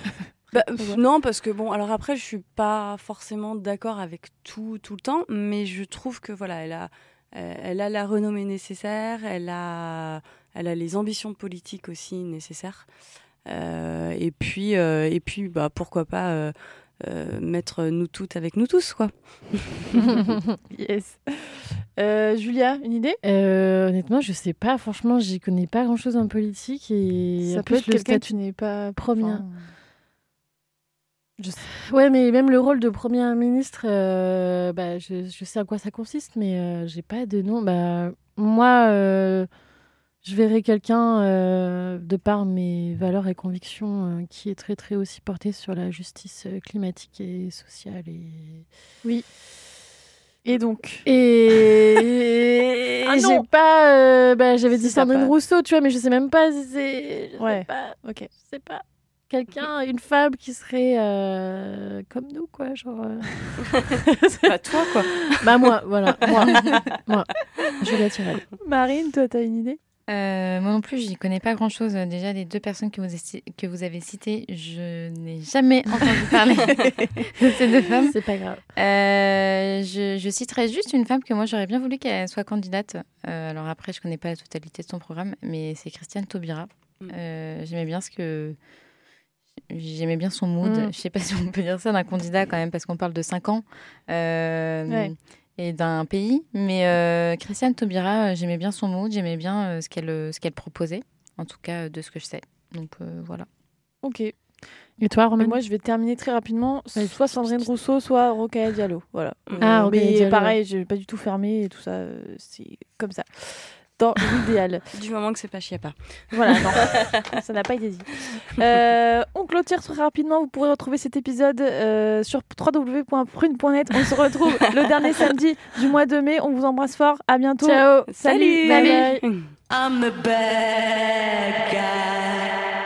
[SPEAKER 3] Bah, pff, non, parce que bon, alors après, je suis pas forcément d'accord avec tout tout le temps, mais je trouve que voilà, elle a, elle a la renommée nécessaire, elle a, elle a les ambitions politiques aussi nécessaires, Euh, et puis, euh, et puis, bah pourquoi pas euh, euh, mettre nous toutes avec nous tous, quoi.
[SPEAKER 2] yes. Euh, Julia, une idée?
[SPEAKER 5] Euh, honnêtement, je sais pas. Franchement, j'y connais pas grand chose en politique et
[SPEAKER 2] Ça
[SPEAKER 5] en
[SPEAKER 2] peut
[SPEAKER 5] plus,
[SPEAKER 2] être
[SPEAKER 5] le
[SPEAKER 2] quelqu'un que
[SPEAKER 5] statut-
[SPEAKER 2] tu n'es pas
[SPEAKER 5] Première.
[SPEAKER 2] enfin.
[SPEAKER 5] Ouais, mais même le rôle de premier ministre, euh, bah, je, je sais à quoi ça consiste, mais euh, j'ai pas de nom. Bah, moi, euh, je verrais quelqu'un, euh, de par mes valeurs et convictions, qui est très, très aussi porté sur la justice climatique et sociale. Et,
[SPEAKER 2] Oui. Et donc
[SPEAKER 5] et
[SPEAKER 2] Ah
[SPEAKER 5] j'ai pas. bah, J'avais dit Sandrine Rousseau, tu vois, mais je sais même pas si c'est.
[SPEAKER 2] Ouais.
[SPEAKER 5] pas.
[SPEAKER 2] Ok.
[SPEAKER 5] Je sais pas. Quelqu'un, une femme qui serait euh, comme nous, quoi. Genre. euh,
[SPEAKER 3] Bah, toi, quoi.
[SPEAKER 5] Bah moi, voilà, moi, moi, Julia Tirel.
[SPEAKER 2] Marine, toi, t'as une idée?
[SPEAKER 4] Euh, moi non plus, j'y connais pas grand chose. Déjà, les deux personnes que vous, que vous avez citées, je n'ai jamais entendu parler de ces deux femmes.
[SPEAKER 5] C'est pas grave.
[SPEAKER 4] Euh, je, je citerai juste une femme que moi j'aurais bien voulu qu'elle soit candidate. Euh, alors après, je connais pas la totalité de son programme, mais c'est Christiane Taubira.
[SPEAKER 3] Mm.
[SPEAKER 4] Euh, j'aimais bien ce que. J'aimais bien son mood.
[SPEAKER 2] Mm.
[SPEAKER 4] Je sais pas si on peut dire ça d'un candidat quand même, parce qu'on parle de 5 ans euh,
[SPEAKER 2] Ouais.
[SPEAKER 4] et d'un pays. Mais euh, Christiane Taubira, euh, j'aimais bien son mood, j'aimais bien ce qu'elle ce qu'elle proposait, en tout cas de ce que je sais. Donc euh, voilà.
[SPEAKER 2] Ok.
[SPEAKER 5] Et toi, Romain
[SPEAKER 2] moi, je vais terminer très rapidement.
[SPEAKER 5] Ouais,
[SPEAKER 2] soit Sandrine Rousseau, soit Rokhaya Diallo. Voilà.
[SPEAKER 5] Ah,
[SPEAKER 2] Euh, mais
[SPEAKER 5] Diallo.
[SPEAKER 2] pareil, j'ai pas du tout fermé et tout ça. euh, C'est comme ça. Dans l'idéal.
[SPEAKER 3] Du moment que c'est pas Chiappa.
[SPEAKER 2] Voilà, non, ça n'a pas été dit. Euh, on clôture très rapidement. Vous pourrez retrouver cet épisode euh, sur www.prune.net. On se retrouve le dernier samedi du mois de mai. On vous embrasse fort. À bientôt.
[SPEAKER 5] Ciao.
[SPEAKER 2] Salut.
[SPEAKER 3] Salut.
[SPEAKER 2] Bye bye.
[SPEAKER 9] I'm the bad guy.